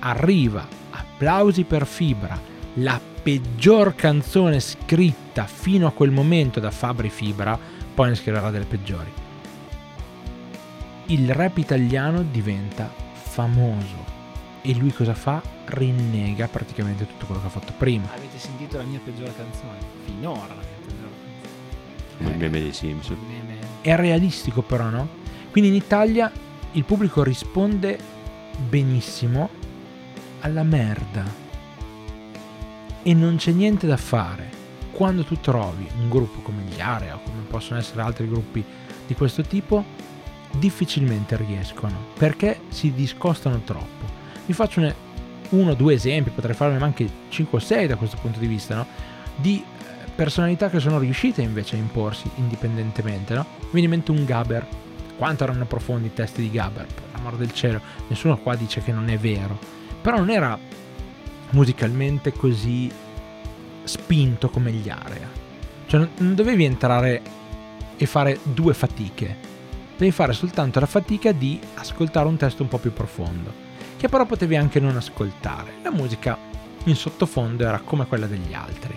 arriva Applausi per Fibra, la peggior canzone scritta fino a quel momento da Fabri Fibra, poi ne scriverà delle peggiori. Il rap italiano diventa famoso e lui cosa fa? Rinnega praticamente tutto quello che ha fatto prima. Avete sentito la mia peggiore canzone? Finora la mia peggiore canzone. Il meme dei Simpson. È realistico però, no? Quindi in Italia il pubblico risponde benissimo alla merda. E non c'è niente da fare. quando tu trovi un gruppo come gli Area o come possono essere altri gruppi di questo tipo, difficilmente riescono perché si discostano troppo. Vi faccio un, uno o due esempi, potrei farne anche 5 o 6 da questo punto di vista, no? di eh, personalità che sono riuscite invece a imporsi indipendentemente. No? Mi viene in mente un Gaber. Quanto erano profondi i testi di Gaber? Per l'amor del cielo, nessuno qua dice che non è vero. Però non era musicalmente così spinto come gli Area. Cioè non dovevi entrare e fare due fatiche. Devi fare soltanto la fatica di ascoltare un testo un po' più profondo, che però potevi anche non ascoltare. La musica in sottofondo era come quella degli altri.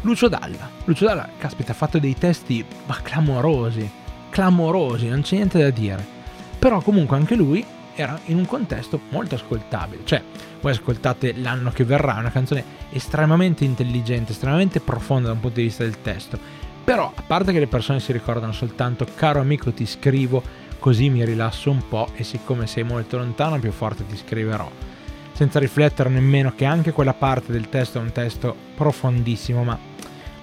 Lucio Dalla. Lucio Dalla, caspita, ha fatto dei testi ma clamorosi, clamorosi, non c'è niente da dire. Però comunque anche lui era in un contesto molto ascoltabile. Cioè, voi ascoltate L'anno che verrà, una canzone estremamente intelligente, estremamente profonda da un punto di vista del testo. Però, a parte che le persone si ricordano soltanto, caro amico ti scrivo, così mi rilasso un po' e siccome sei molto lontano più forte ti scriverò. Senza riflettere nemmeno che anche quella parte del testo è un testo profondissimo, ma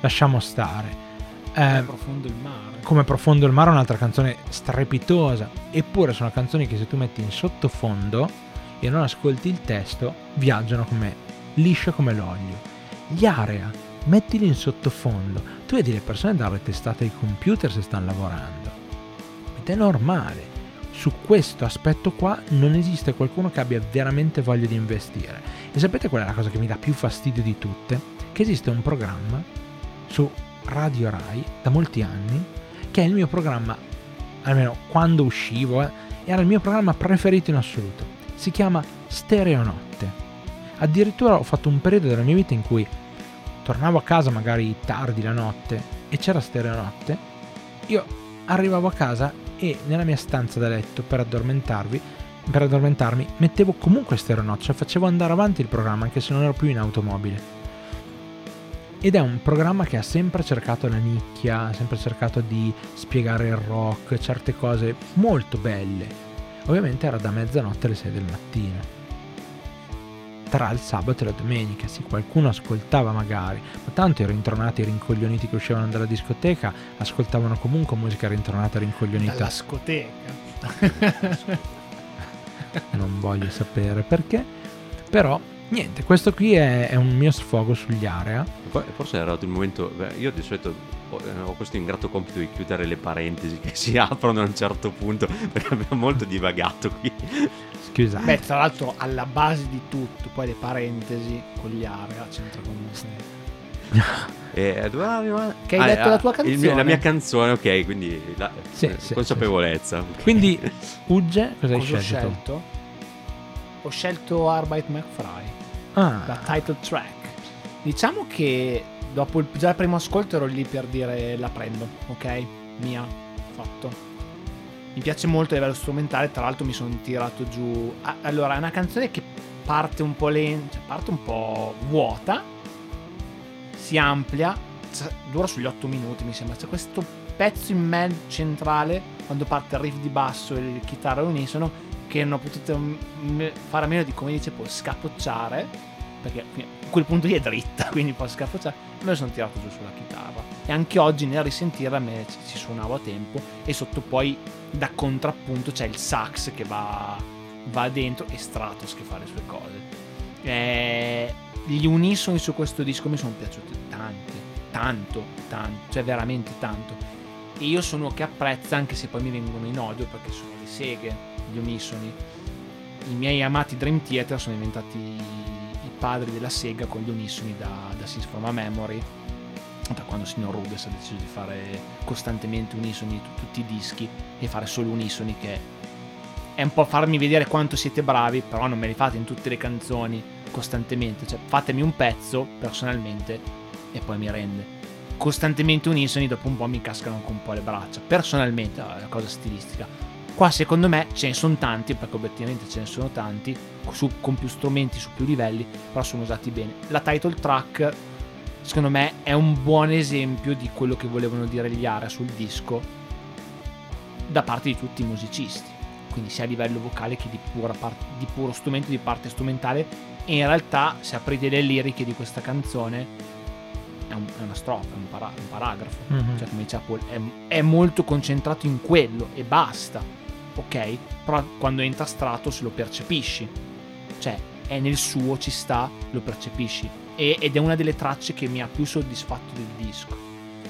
lasciamo stare. Eh, profondo il mare. Come Profondo il mare è un'altra canzone strepitosa. Eppure sono canzoni che se tu metti in sottofondo e non ascolti il testo, viaggiano come liscio come l'olio. Gli area, mettili in sottofondo. Tu vedi le persone dare testate ai computer se stanno lavorando. Ed è normale. Su questo aspetto qua non esiste qualcuno che abbia veramente voglia di investire. E sapete qual è la cosa che mi dà più fastidio di tutte? Che esiste un programma su Radio Rai da molti anni che è il mio programma, almeno quando uscivo, eh, era il mio programma preferito in assoluto. Si chiama Stereonotte. Addirittura ho fatto un periodo della mia vita in cui tornavo a casa magari tardi la notte e c'era Stereonotte. Io arrivavo a casa e nella mia stanza da letto per addormentarvi per addormentarmi mettevo comunque Stereonotte, cioè facevo andare avanti il programma anche se non ero più in automobile ed è un programma che ha sempre cercato la nicchia, ha sempre cercato di spiegare il rock, certe cose molto belle. Ovviamente era da mezzanotte alle 6 del mattino. Tra il sabato e la domenica, sì, qualcuno ascoltava magari, ma tanto i rintronati e rincoglioniti che uscivano dalla discoteca ascoltavano comunque musica rintronata e rincoglionita. Dalla discoteca. non voglio sapere perché, però Niente, questo qui è, è, un mio sfogo sugli area. Forse è arrivato il momento. Beh, io di solito ho, eh, ho, questo ingrato compito di chiudere le parentesi che si aprono a un certo punto perché abbiamo molto divagato qui. Scusa. Beh, tra l'altro, alla base di tutto, poi le parentesi con gli area c'entra comunque. Eh, che hai ah, detto ah, la tua canzone? Mio, la mia canzone, ok, quindi la, sì, eh, sì, consapevolezza. Sì, quindi, Ugge, cosa, cosa hai scelto? Ho scelto, ho scelto Arbeit McFry ah. la title track. Diciamo che dopo il, già il primo ascolto ero lì per dire la prendo, ok? Mia, fatto. Mi piace molto a livello strumentale, tra l'altro mi sono tirato giù. allora, è una canzone che parte un po' lenta, cioè parte un po' vuota, si amplia, dura sugli 8 minuti mi sembra. C'è questo pezzo in mezzo centrale, quando parte il riff di basso e le chitarre unisono, che ho potuto fare a meno di, come dice, poi scapocciare, perché a quel punto lì è dritta, quindi può scapocciare, me lo sono tirato giù sulla chitarra. E anche oggi nel risentirla me ci suonavo a tempo e sotto poi da contrappunto c'è il sax che va, va dentro e Stratos che fa le sue cose. E gli unisoni su questo disco mi sono piaciuti tanto, tanto, tanto, cioè veramente tanto. E io sono che apprezza anche se poi mi vengono in odio perché sono le seghe gli unisoni. I miei amati Dream Theater sono diventati i padri della Sega con gli unisoni da, da Sins from a Memory, da quando il signor Rudes ha deciso di fare costantemente unisoni su tutti i dischi e fare solo unisoni che è un po' farmi vedere quanto siete bravi, però non me li fate in tutte le canzoni costantemente, cioè fatemi un pezzo personalmente e poi mi rende. Costantemente unisoni dopo un po' mi cascano anche un po' le braccia, personalmente è una cosa stilistica Qua secondo me ce ne sono tanti, perché obiettivamente ce ne sono tanti, su, con più strumenti, su più livelli, però sono usati bene. La title track, secondo me, è un buon esempio di quello che volevano dire gli Area sul disco da parte di tutti i musicisti, quindi sia a livello vocale che di, part- di puro strumento, di parte strumentale. E in realtà, se aprite le liriche di questa canzone, è, un- è una strofa, è un, para- un paragrafo. Mhm. Cioè, come diceva Paul, è, è molto concentrato in quello e basta. Ok? Però quando entra Stratos lo percepisci. Cioè, è nel suo, ci sta, lo percepisci. E- ed è una delle tracce che mi ha più soddisfatto del disco.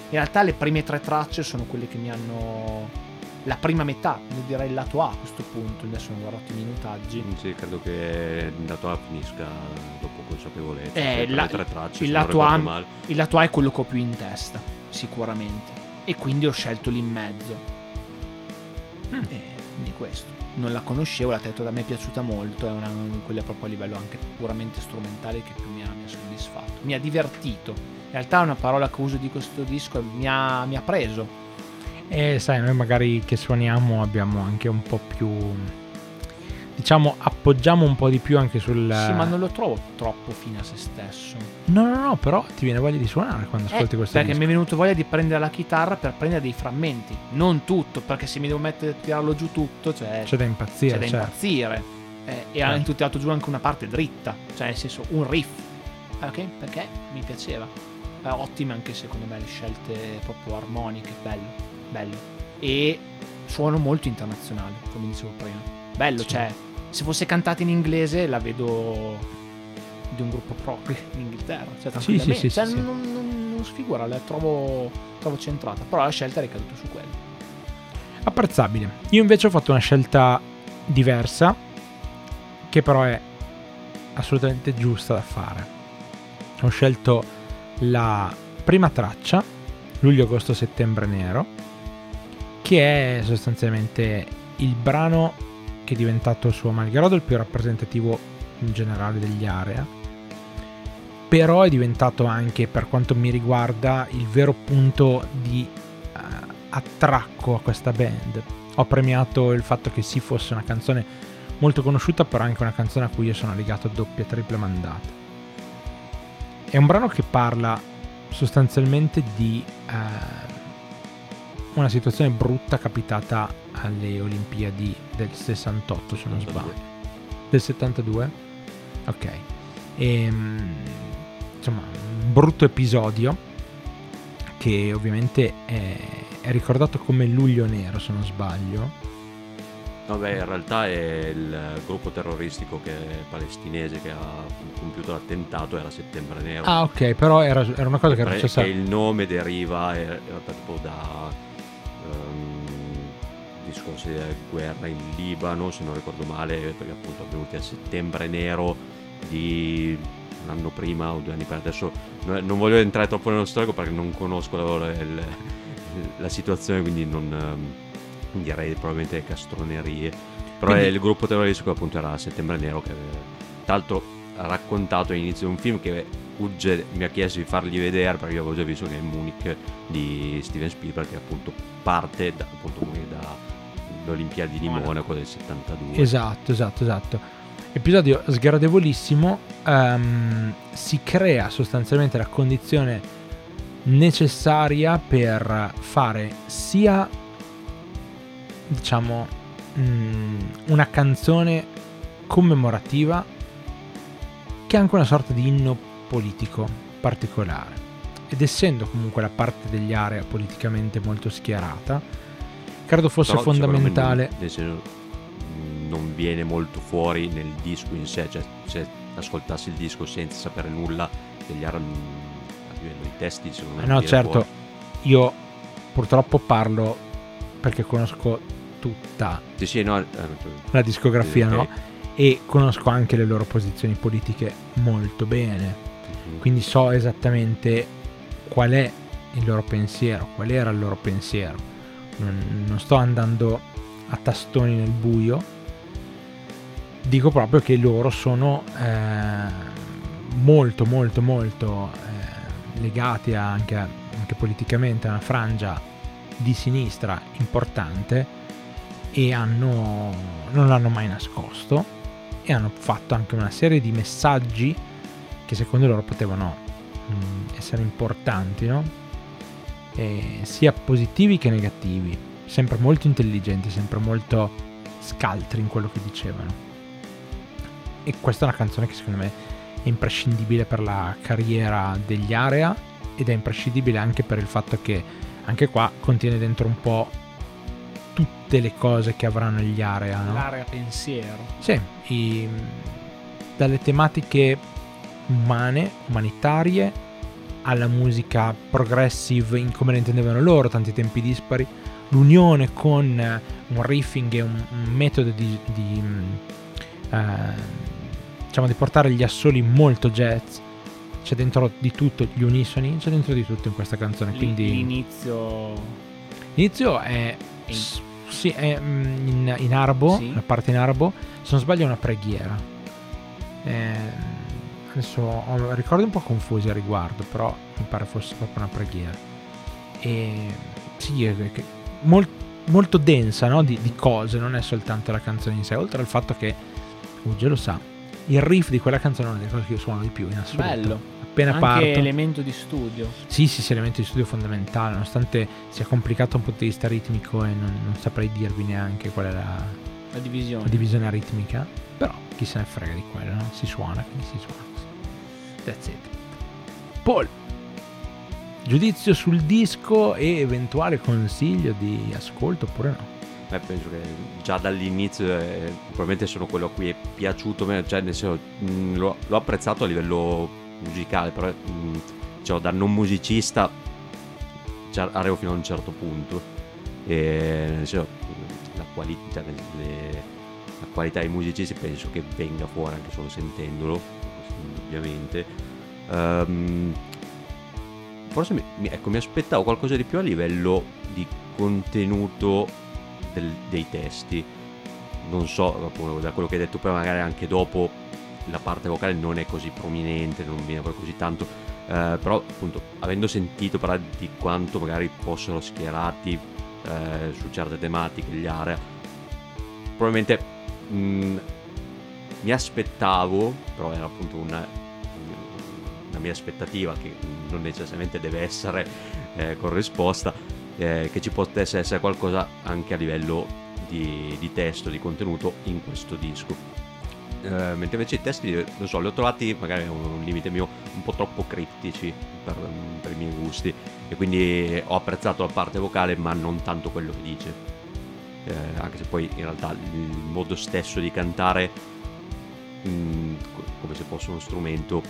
In realtà le prime tre tracce sono quelle che mi hanno... La prima metà, io direi il lato A a questo punto, adesso non guardato i minutaggi. Sì, credo che il lato A finisca dopo consapevolezza. Eh, Tra la- le tre tracce, il lato A- male. Il lato A è quello che ho più in testa, sicuramente. E quindi ho scelto lì in mezzo. E quindi questo. Non la conoscevo, la tetto da me è piaciuta molto, è una di quelle proprio a livello anche puramente strumentale che più mi ha, mi ha soddisfatto. Mi ha divertito. In realtà una parola che uso di questo disco mi ha, mi ha preso. E sai, noi magari che suoniamo abbiamo anche un po' più. Diciamo, appoggiamo un po' di più anche sul. Sì, ma non lo trovo troppo fine a se stesso. No, no, no, però ti viene voglia di suonare quando ascolti Eh, questo perché disco. mi è venuto voglia di prendere la chitarra per prendere dei frammenti, non tutto, perché se mi devo mettere a tirarlo giù tutto, cioè, C'è da impazzire, c'è da certo. impazzire. Eh, e ha Certo. tirato giù anche una parte dritta, cioè nel senso un riff. Eh, Ok? Perché mi piaceva. Eh, ottime anche secondo me le scelte proprio armoniche, bello, bello. E suono molto internazionale, come dicevo prima. Bello, cioè, se fosse cantata in inglese la vedo di un gruppo proprio in Inghilterra. Cioè, Sì, sì, sì, Cioè, sì, sì. non, non- non sfigura, la trovo, trovo centrata. Però la scelta è ricaduta su quello. Apprezzabile. Io invece ho fatto una scelta diversa, che però è assolutamente giusta da fare. Ho scelto la prima traccia, luglio, agosto, settembre nero, che è sostanzialmente il brano che diventato suo malgrado il più rappresentativo in generale degli area. Però è diventato anche, per quanto mi riguarda, il vero punto di eh, attracco a questa band. Ho premiato il fatto che sì fosse una canzone molto conosciuta, però anche una canzone a cui io sono legato a doppia triple mandata. È un brano che parla sostanzialmente di eh, una situazione brutta capitata alle Olimpiadi del 68, se non sbaglio. Del 72? Ok. Ehm, insomma, un brutto episodio che ovviamente è, è ricordato come luglio nero, se non sbaglio. Vabbè, in realtà è il gruppo terroristico che palestinese che ha compiuto l'attentato era Settembre Nero. Ah, ok, però era, era una cosa che era successa. che il nome deriva in realtà tipo da ehm, discorsi di guerra in Libano, se non ricordo male, perché appunto avvenuti a Settembre Nero di un anno prima o due anni prima. Adesso no- non voglio entrare troppo nello storico perché non conosco la, il- la situazione, quindi non ehm, direi probabilmente castronerie. Però Quindi- è il gruppo terroristico appunto era Settembre Nero che tra l'altro ha raccontato all'inizio di un film che Ugge mi ha chiesto di fargli vedere perché io avevo già visto che è Munich di Steven Spielberg che appunto parte da, appunto come da l'Olimpiadi di Monaco del 72 Esatto, esatto, esatto. Episodio sgradevolissimo. ehm, si crea sostanzialmente la condizione necessaria per fare sia, diciamo, mm, una canzone commemorativa che anche una sorta di inno politico particolare. Ed essendo comunque la parte degli area politicamente molto schierata, credo fosse Però, me, fondamentale. non, nel senso, non viene molto fuori nel disco in sé cioè se ascoltassi il disco senza sapere nulla degli ar- mh, a livello di testi secondo me Eh non no, certo, fuori. io purtroppo parlo perché conosco tutta sì sì no eh, la discografia, ok. no? E conosco anche le loro posizioni politiche molto bene. Mhm. Quindi so esattamente qual è il loro pensiero, qual era il loro pensiero. Non, non sto andando a tastoni nel buio. Dico proprio che loro sono eh, molto, molto, molto eh, legati anche, anche politicamente a una frangia di sinistra importante e hanno, non l'hanno mai nascosto e hanno fatto anche una serie di messaggi che secondo loro potevano essere importanti, no? E sia positivi che negativi, sempre molto intelligenti, sempre molto scaltri in quello che dicevano. E questa è una canzone che secondo me è imprescindibile per la carriera degli Area ed è imprescindibile anche per il fatto che anche qua contiene dentro un po' tutte le cose che avranno gli area. No? L'area pensiero. Sì, i- dalle tematiche umane, umanitarie, alla musica progressive in come la intendevano loro, tanti tempi dispari, l'unione con eh, un riffing e un, metodo di, di, mm, eh, diciamo di portare gli assoli molto jazz. C'è dentro di tutto, gli unisoni, c'è dentro di tutto in questa canzone. Lì- Quindi L'inizio. l'inizio è, in- sì, è mm, in, in arabo, Sì. la parte in arabo, se non sbaglio è una preghiera. Eh, adesso ho ricordi un po' confusi a riguardo, però mi pare fosse proprio una preghiera. E sì, è che- mol- molto densa no? di, di cose, non è soltanto la canzone in sé, oltre al fatto che, Uge lo sa, il riff di quella canzone è cosa che io suono di più in assoluto. Bello. Appena Anche parto. elemento di studio. Sì, sì, sì, elemento di studio fondamentale, nonostante sia complicato da un punto di vista ritmico e non, non saprei dirvi neanche qual è la, La divisione. la divisione ritmica, però chi se ne frega di quello, no? Si suona, quindi si suona. That's it. Paul, giudizio sul disco e eventuale consiglio di ascolto oppure no? Beh, penso che già dall'inizio eh, probabilmente sono quello a cui è piaciuto meno, cioè nel senso mh, l'ho, l'ho apprezzato a livello musicale, però mh, cioè, da non musicista cioè, arrivo fino a un certo punto. E, nel senso, mh, la, quali- cioè, le- la qualità dei musicisti penso che venga fuori anche solo sentendolo, indubbiamente. Ehm, forse mi, ecco, mi aspettavo qualcosa di più a livello di contenuto del- dei testi. Non so, appunto, da quello che hai detto poi, magari anche dopo la parte vocale non è così prominente, non viene poi così tanto. eh, però, appunto, avendo sentito parlare di quanto magari fossero schierati eh, su certe tematiche gli area, probabilmente mh, mi aspettavo, però era appunto una, una mia aspettativa che non necessariamente deve essere eh, corrisposta, eh, che ci potesse essere qualcosa anche a livello di, di testo, di contenuto in questo disco. Eh, mentre invece i testi, non so, li ho trovati magari un, limite mio un po' troppo criptici per, per i miei gusti e quindi ho apprezzato la parte vocale ma non tanto quello che dice. Eh, anche se poi in realtà il modo stesso di cantare mh, co- come se fosse uno strumento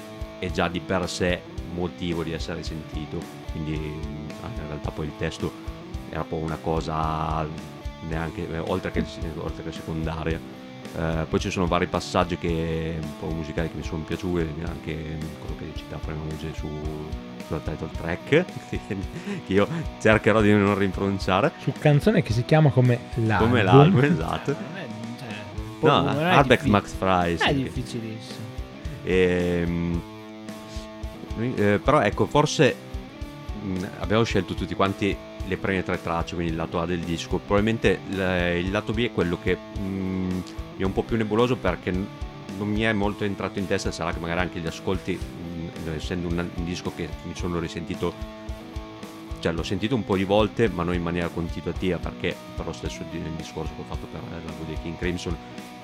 è già di per sé motivo di essere sentito quindi mh, in realtà poi il testo era poi una cosa neanche eh, oltre che, oltre che secondaria Eh, poi ci sono vari passaggi che un po' musicali che mi sono piaciuti anche quello che citava prima Uge su sulla title track che io cercherò di non rimpronunciare Su canzone che si chiama come l'album. come l'album esatto Non è, cioè, un po' no Arbex Max Fry non È difficilissimo. Ehm, eh, però ecco, forse mh, abbiamo scelto tutti quanti le prime tre tracce, quindi il lato A del disco. Probabilmente il, il lato B è quello che mh, è un po' più nebuloso perché non mi è molto entrato in testa, sarà che magari anche gli ascolti, mh, essendo un, un disco che mi sono risentito cioè l'ho sentito un po' di volte ma non in maniera continuativa perché per lo stesso di- discorso che ho fatto per l'album dei King Crimson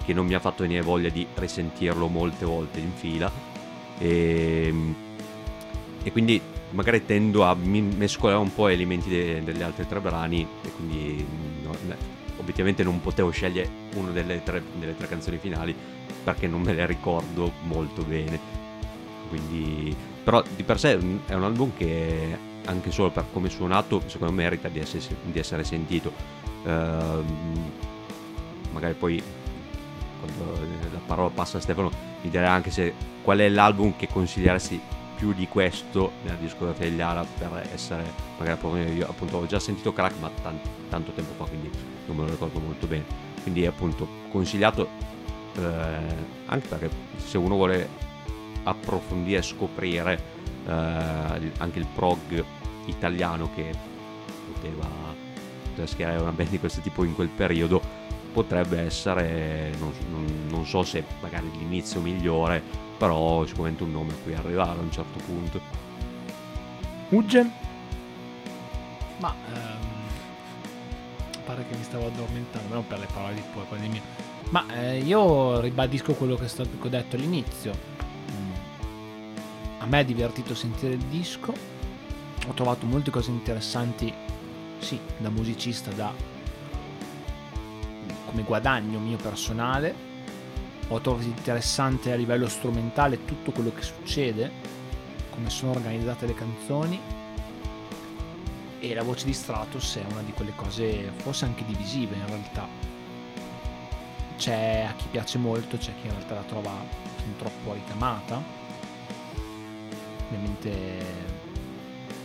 che non mi ha fatto venire voglia di risentirlo molte volte in fila e, e quindi magari tendo a mescolare un po' elementi de- degli altri tre brani e quindi no, obiettivamente non potevo scegliere una delle tre, delle tre canzoni finali perché non me le ricordo molto bene. Quindi però di per sé è un album che anche solo per come suonato secondo me merita di essere, di essere sentito. Ehm, magari poi quando la parola passa a Stefano mi direi anche se qual è l'album che consiglieresti più di questo nella discografia degli Ara per essere magari approfondire io appunto ho già sentito Crack ma tan- tanto tempo fa quindi non me lo ricordo molto bene. Quindi appunto consigliato eh, anche perché se uno vuole approfondire e scoprire eh, anche il prog italiano che poteva schierare una band di questo tipo in quel periodo potrebbe essere non, non- non so se magari l'inizio migliore però sicuramente un nome a cui arrivare a un certo punto Ugge? Ma ehm, pare che mi stavo addormentando, ma non per le parole di poi, quelle mie. Ma eh, io ribadisco quello che, sto- che ho detto all'inizio. Mm. A me è divertito sentire il disco. ho trovato molte cose interessanti, sì, da musicista, da come guadagno mio personale. Ho trovato interessante a livello strumentale tutto quello che succede, come sono organizzate le canzoni. E la voce di Stratus è una di quelle cose forse anche divisive in realtà. C'è a chi piace molto, c'è chi in realtà la trova fin troppo ricamata. Ovviamente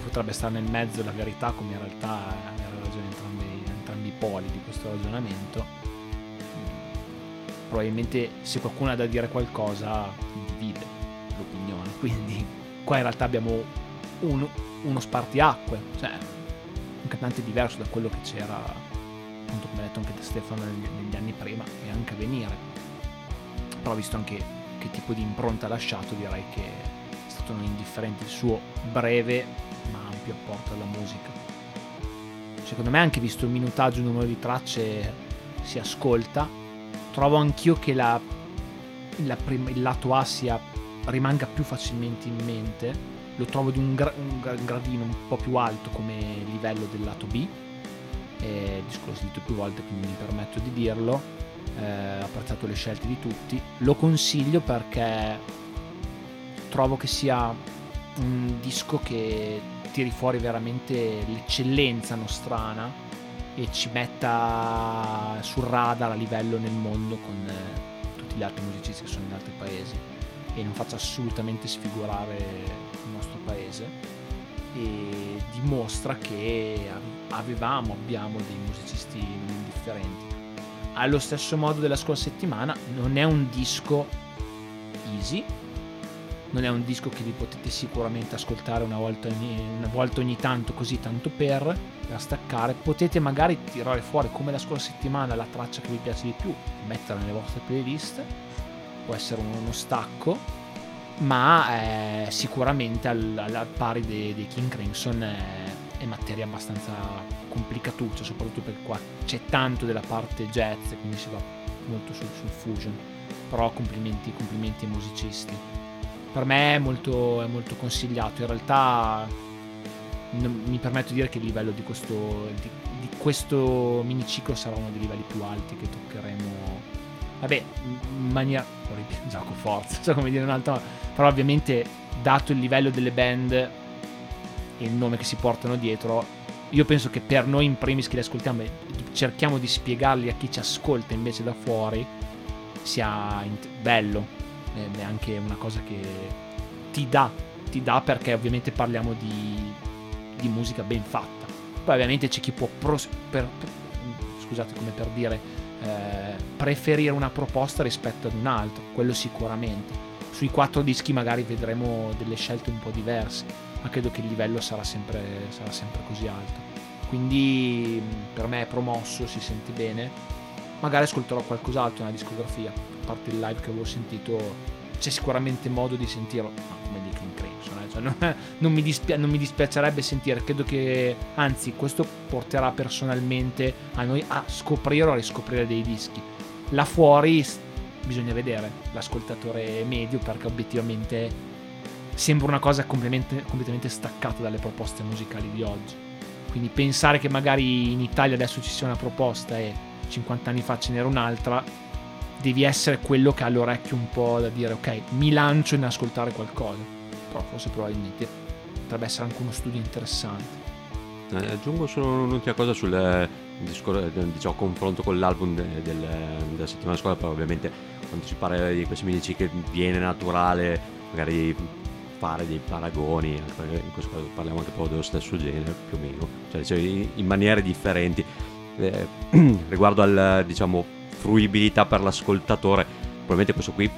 potrebbe stare nel mezzo la verità, come in realtà hanno ragione entrambi, entrambi i poli di questo ragionamento. Probabilmente se qualcuno ha da dire qualcosa divide l'opinione, quindi qua in realtà abbiamo uno, uno spartiacque, cioè un cantante diverso da quello che c'era, appunto come ha detto anche da Stefano negli, negli anni prima e anche a venire. Però visto anche che tipo di impronta ha lasciato, direi che è stato non indifferente il suo breve ampio apporto alla musica. Secondo me anche visto il minutaggio, il numero di tracce si ascolta, trovo anch'io che la, la prim- il lato A sia, rimanga più facilmente in mente, lo trovo di un, gra- un gradino un po' più alto come livello del lato B, eh, discorso detto più volte quindi mi permetto di dirlo, eh, apprezzato le scelte di tutti, lo consiglio perché trovo che sia un disco che tiri fuori veramente l'eccellenza nostrana e ci metta sul radar a livello nel mondo con eh, tutti gli altri musicisti che sono in altri paesi e non faccia assolutamente sfigurare il nostro paese e dimostra che avevamo, abbiamo dei musicisti non indifferenti. Allo stesso modo della scorsa settimana non è un disco easy, non è un disco che vi potete sicuramente ascoltare una volta ogni, una volta ogni tanto così tanto per, per staccare. Potete magari tirare fuori come la scorsa settimana la traccia che vi piace di più metterla nelle vostre playlist. Può essere uno stacco ma eh, sicuramente al, al, pari dei, dei King Crimson è, è, materia abbastanza complicatuccia soprattutto perché qua. C'è tanto della parte jazz quindi si va molto sul, sul fusion. Però complimenti, complimenti ai musicisti per me è molto, è molto consigliato. In realtà mi permetto di dire che il livello di questo, di, di questo miniciclo sarà uno dei livelli più alti che toccheremo. Vabbè, in maniera. Gioco forza, so come dire un'altra. Però ovviamente, dato il livello delle band e il nome che si portano dietro, io penso che per noi in primis che li ascoltiamo cerchiamo di spiegarli a chi ci ascolta invece da fuori sia bello è anche una cosa che ti dà, ti dà perché ovviamente parliamo di, di musica ben fatta. Poi ovviamente c'è chi può, pros- per, per, scusate come per dire, eh, preferire una proposta rispetto ad un'altra, quello sicuramente. Sui quattro dischi magari vedremo delle scelte un po' diverse, ma credo che il livello sarà sempre, sarà sempre così alto. Quindi per me è promosso, si sente bene. Magari ascolterò qualcos'altro nella discografia. Parte il live che avevo sentito c'è sicuramente modo di sentirlo ma come dico in Crimson eh? cioè, non, non, mi dispia- non, mi dispiacerebbe sentire. Credo che anzi questo porterà personalmente a noi a scoprire o a riscoprire dei dischi. Là fuori bisogna vedere l'ascoltatore medio perché obiettivamente sembra una cosa completamente staccata dalle proposte musicali di oggi. Quindi pensare che magari in Italia adesso ci sia una proposta e 50 anni fa ce n'era un'altra devi essere quello che ha l'orecchio un po' da dire ok, mi lancio in ascoltare qualcosa. Però forse probabilmente potrebbe essere anche uno studio interessante. Eh, aggiungo solo un'ultima cosa sul eh, discor- eh, diciamo, confronto con l'album de- del, della settimana scorsa, però ovviamente quando si parla di questi minici che viene naturale magari fare dei paragoni, in questo caso parliamo anche un po' dello stesso genere più o meno, cioè, cioè in maniere differenti. Eh, riguardo al diciamo fruibilità per l'ascoltatore. Probabilmente questo qui,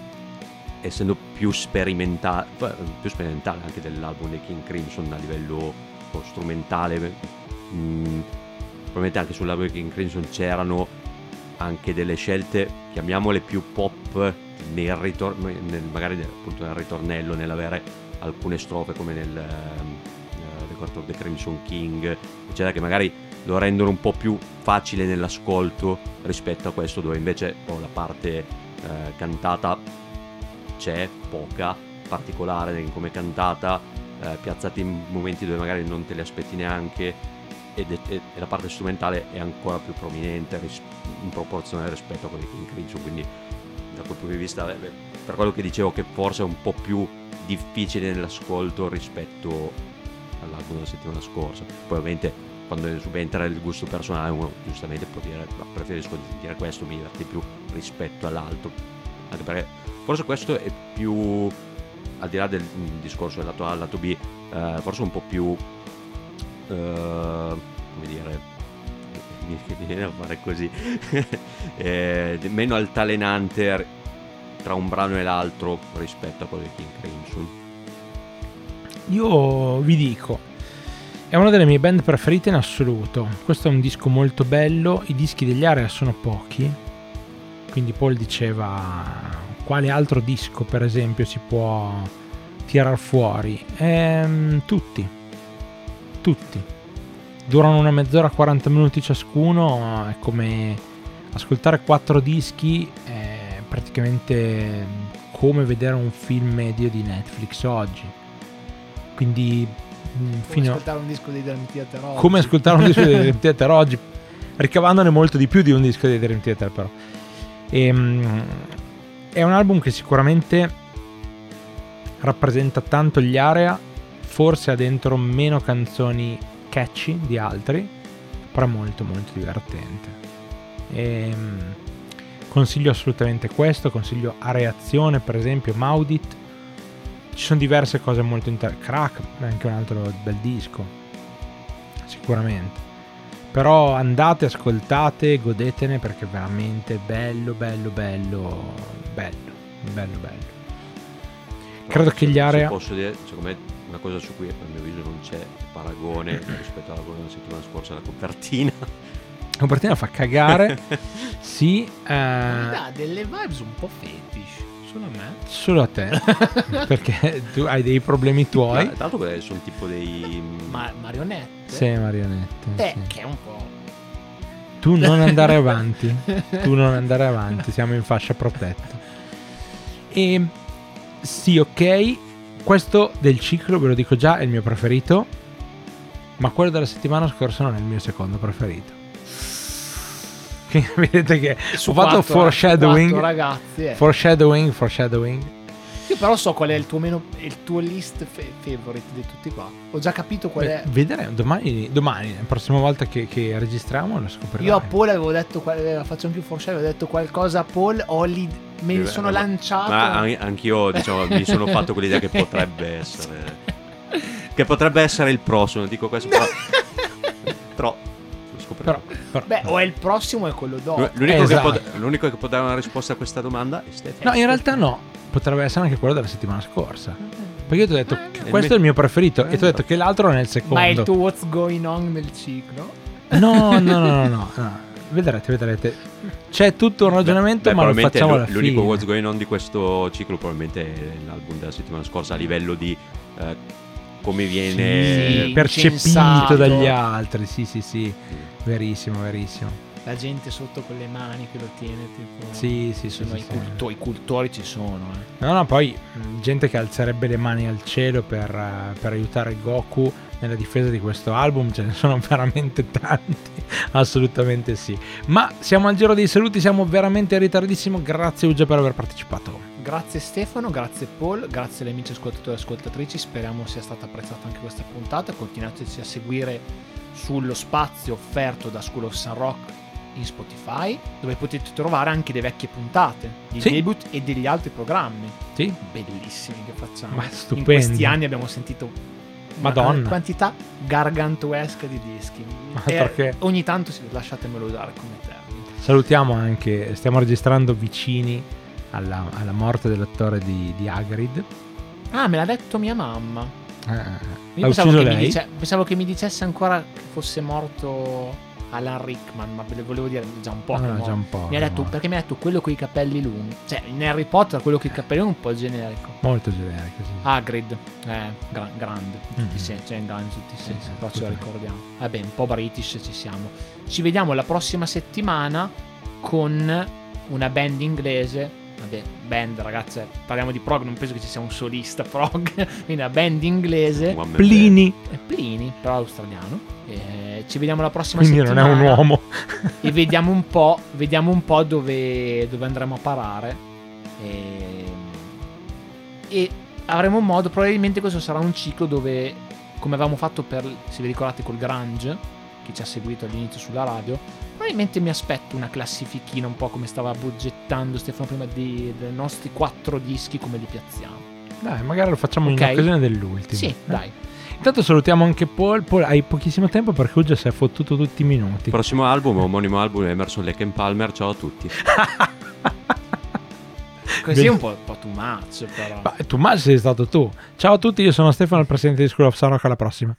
essendo più sperimentale, più sperimentale anche dell'album di King Crimson a livello strumentale, mh, mm, probabilmente anche sull'album di King Crimson c'erano anche delle scelte, chiamiamole più pop, nel ritor- nel, magari appunto nel ritornello, nell'avere alcune strofe come nel uh, Record of the Crimson King, eccetera, che magari lo rendono un po' più facile nell'ascolto rispetto a questo dove invece oh, la parte eh, cantata c'è poca particolare come cantata eh, piazzati in momenti dove magari non te li aspetti neanche ed è- e, la parte strumentale è ancora più prominente ris- in proporzione rispetto a quelli che in Crimson quindi da quel punto di vista eh, per quello che dicevo che forse è un po' più difficile nell'ascolto rispetto all'album della settimana scorsa. Poi ovviamente quando subentra il gusto personale uno giustamente può dire "Ma preferisco sentire questo mi diverte più rispetto all'altro. Anche perché forse questo è più al di là del mm, discorso del lato A lato B eh, forse un po' più eh, come dire mi viene a fare così eh, meno altalenante tra un brano e l'altro rispetto a quello di King Crimson Io vi dico, è una delle mie band preferite in assoluto. Questo è un disco molto bello, i dischi degli Area sono pochi, quindi Paul diceva quale altro disco per esempio si può tirar fuori. Ehm, tutti, tutti. Durano una mezz'ora 40 minuti ciascuno, è come ascoltare quattro dischi, è praticamente come vedere un film medio di Netflix oggi. Quindi fino a ascoltare un disco dei Dream Theater oggi. come ascoltare un disco di Dream Theater oggi, ricavandone molto di più di un disco di Dream Theater però. Ehm, è un album che sicuramente rappresenta tanto gli area, forse ha dentro meno canzoni catchy di altri, però molto molto divertente. Ehm, consiglio assolutamente questo, consiglio a reazione per esempio Maudit, ci sono diverse cose molto interessanti, Crack è anche un altro bel disco, sicuramente. Però andate, ascoltate, godetene perché è veramente bello, bello, bello, bello, bello, bello. Credo che se- gli se area... posso dire secondo me una cosa su cui a mio avviso non c'è paragone rispetto alla della settimana scorsa la copertina La copertina fa cagare, sì, Mi eh, dà delle vibes un po' fetish. Solo a me. solo a te, perché tu hai dei problemi tuoi. Ma, tanto sono tipo dei Ma marionette. Sei marionette. Te, sì. che è un po'. Tu non andare avanti, tu non andare avanti, siamo in fascia protetta. E sì, ok, questo del ciclo, ve lo dico già, è il mio preferito, ma quello della settimana scorsa non è il mio secondo preferito. Quindi vedete che Su ho fatto quattro- foreshadowing, quattro ragazzi. eh. foreshadowing, foreshadowing. Io però so qual è il tuo, meno, il tuo list fe- favorite di tutti qua. Ho già capito qual è. Beh, vedremo domani, domani, la prossima volta che, che registriamo lo scopriremo. Io a Paul avevo detto, eh, faccio anche un foreshadow, avevo detto qualcosa a Paul, ho lì, me ne sono ma- lanciato. ma an- anch'io diciamo mi sono fatto quell'idea che potrebbe essere che potrebbe essere il prossimo dico questo però scopriremo Però, però- Beh, o è il prossimo o è quello dopo. L'unico, Esatto. che può, l'unico che può dare una risposta a questa domanda è Stefano No, in realtà no, potrebbe essere anche quello della settimana scorsa. Perché io ti ho detto che il questo è il mio preferito e ti ho detto che l'altro è nel Ma è il secondo. tuo what's going on nel ciclo? No, no, no, no, no, no. Vedrete, vedrete. C'è tutto un ragionamento, Beh, ma lo facciamo alla l'unico fine. what's going on di questo ciclo probabilmente è l'album della settimana scorsa a livello di eh, come viene Sì, percepito incensato. dagli altri. Sì, sì, sì. Verissimo, verissimo. La gente sotto con le mani che lo tiene, tipo. Sì, sì, sì. Sì, i, sì. culto- i cultori ci sono, eh. No, no, poi mh, gente che alzerebbe le mani al cielo per, eh, per aiutare Goku nella difesa di questo album, ce ne sono veramente tanti, assolutamente sì. Ma siamo al giro dei saluti, siamo veramente in ritardissimo, grazie Uge per aver partecipato. Grazie Stefano, grazie Paul, grazie agli amici ascoltatori e ascoltatrici, speriamo sia stata apprezzata anche questa puntata, continuateci a seguire sullo spazio offerto da School of Sun Rock in Spotify, dove potete trovare anche le vecchie puntate di Sì. debut e degli altri programmi Sì? bellissimi che facciamo. Ma In questi anni abbiamo sentito una Madonna. quantità gargantuesca di dischi. Ma E perché? ogni tanto lasciatemelo usare come termine. Salutiamo anche, stiamo registrando vicini alla, alla morte dell'attore di, di Hagrid. Ah, me l'ha detto mia mamma. Eh, Io ha pensavo che, mi lei? dice- pensavo che mi dicesse ancora che fosse morto Alan Rickman, ma ve lo volevo dire già un po'. Ah, già un po'. Mi ha detto, no. perché mi ha detto quello con i capelli lunghi. Cioè, in Harry Potter quello con i capelli lunghi è un po' generico. Molto generico, sì. Hagrid, eh, gra- grande, in tutti i Mhm. sensi, cioè grande in tutti i sensi, però ce lo ricordiamo. Vabbè, un po' british ci siamo. Ci vediamo la prossima settimana con una band inglese, eh, vabbè, band ragazze, parliamo di prog, non penso che ci sia un solista prog, quindi una band inglese, One Plini, Plini, però australiano. E ci vediamo la prossima quindi non settimana. è un uomo. e vediamo un po', vediamo un po' dove, dove andremo a parare. E, e avremo modo, probabilmente questo sarà un ciclo dove, come avevamo fatto per, se vi ricordate, col Grange, che ci ha seguito all'inizio sulla radio, probabilmente mi aspetto una classifichina un po' come stava budgettando Stefano prima di, dei nostri quattro dischi, come li piazziamo. Dai, magari lo facciamo Ok. in occasione dell'ultimo. Sì, Eh? dai. Intanto salutiamo anche Paul. Paul, hai pochissimo tempo perché Ugia si è fottuto tutti i minuti. Prossimo album, omonimo album, è Emerson Lake Palmer. Ciao a tutti. Così è un po', un po' too much, però. Ma tu, ma sei stato tu. Ciao a tutti, io sono Stefano, il presidente di School of Sun Rock. Alla prossima.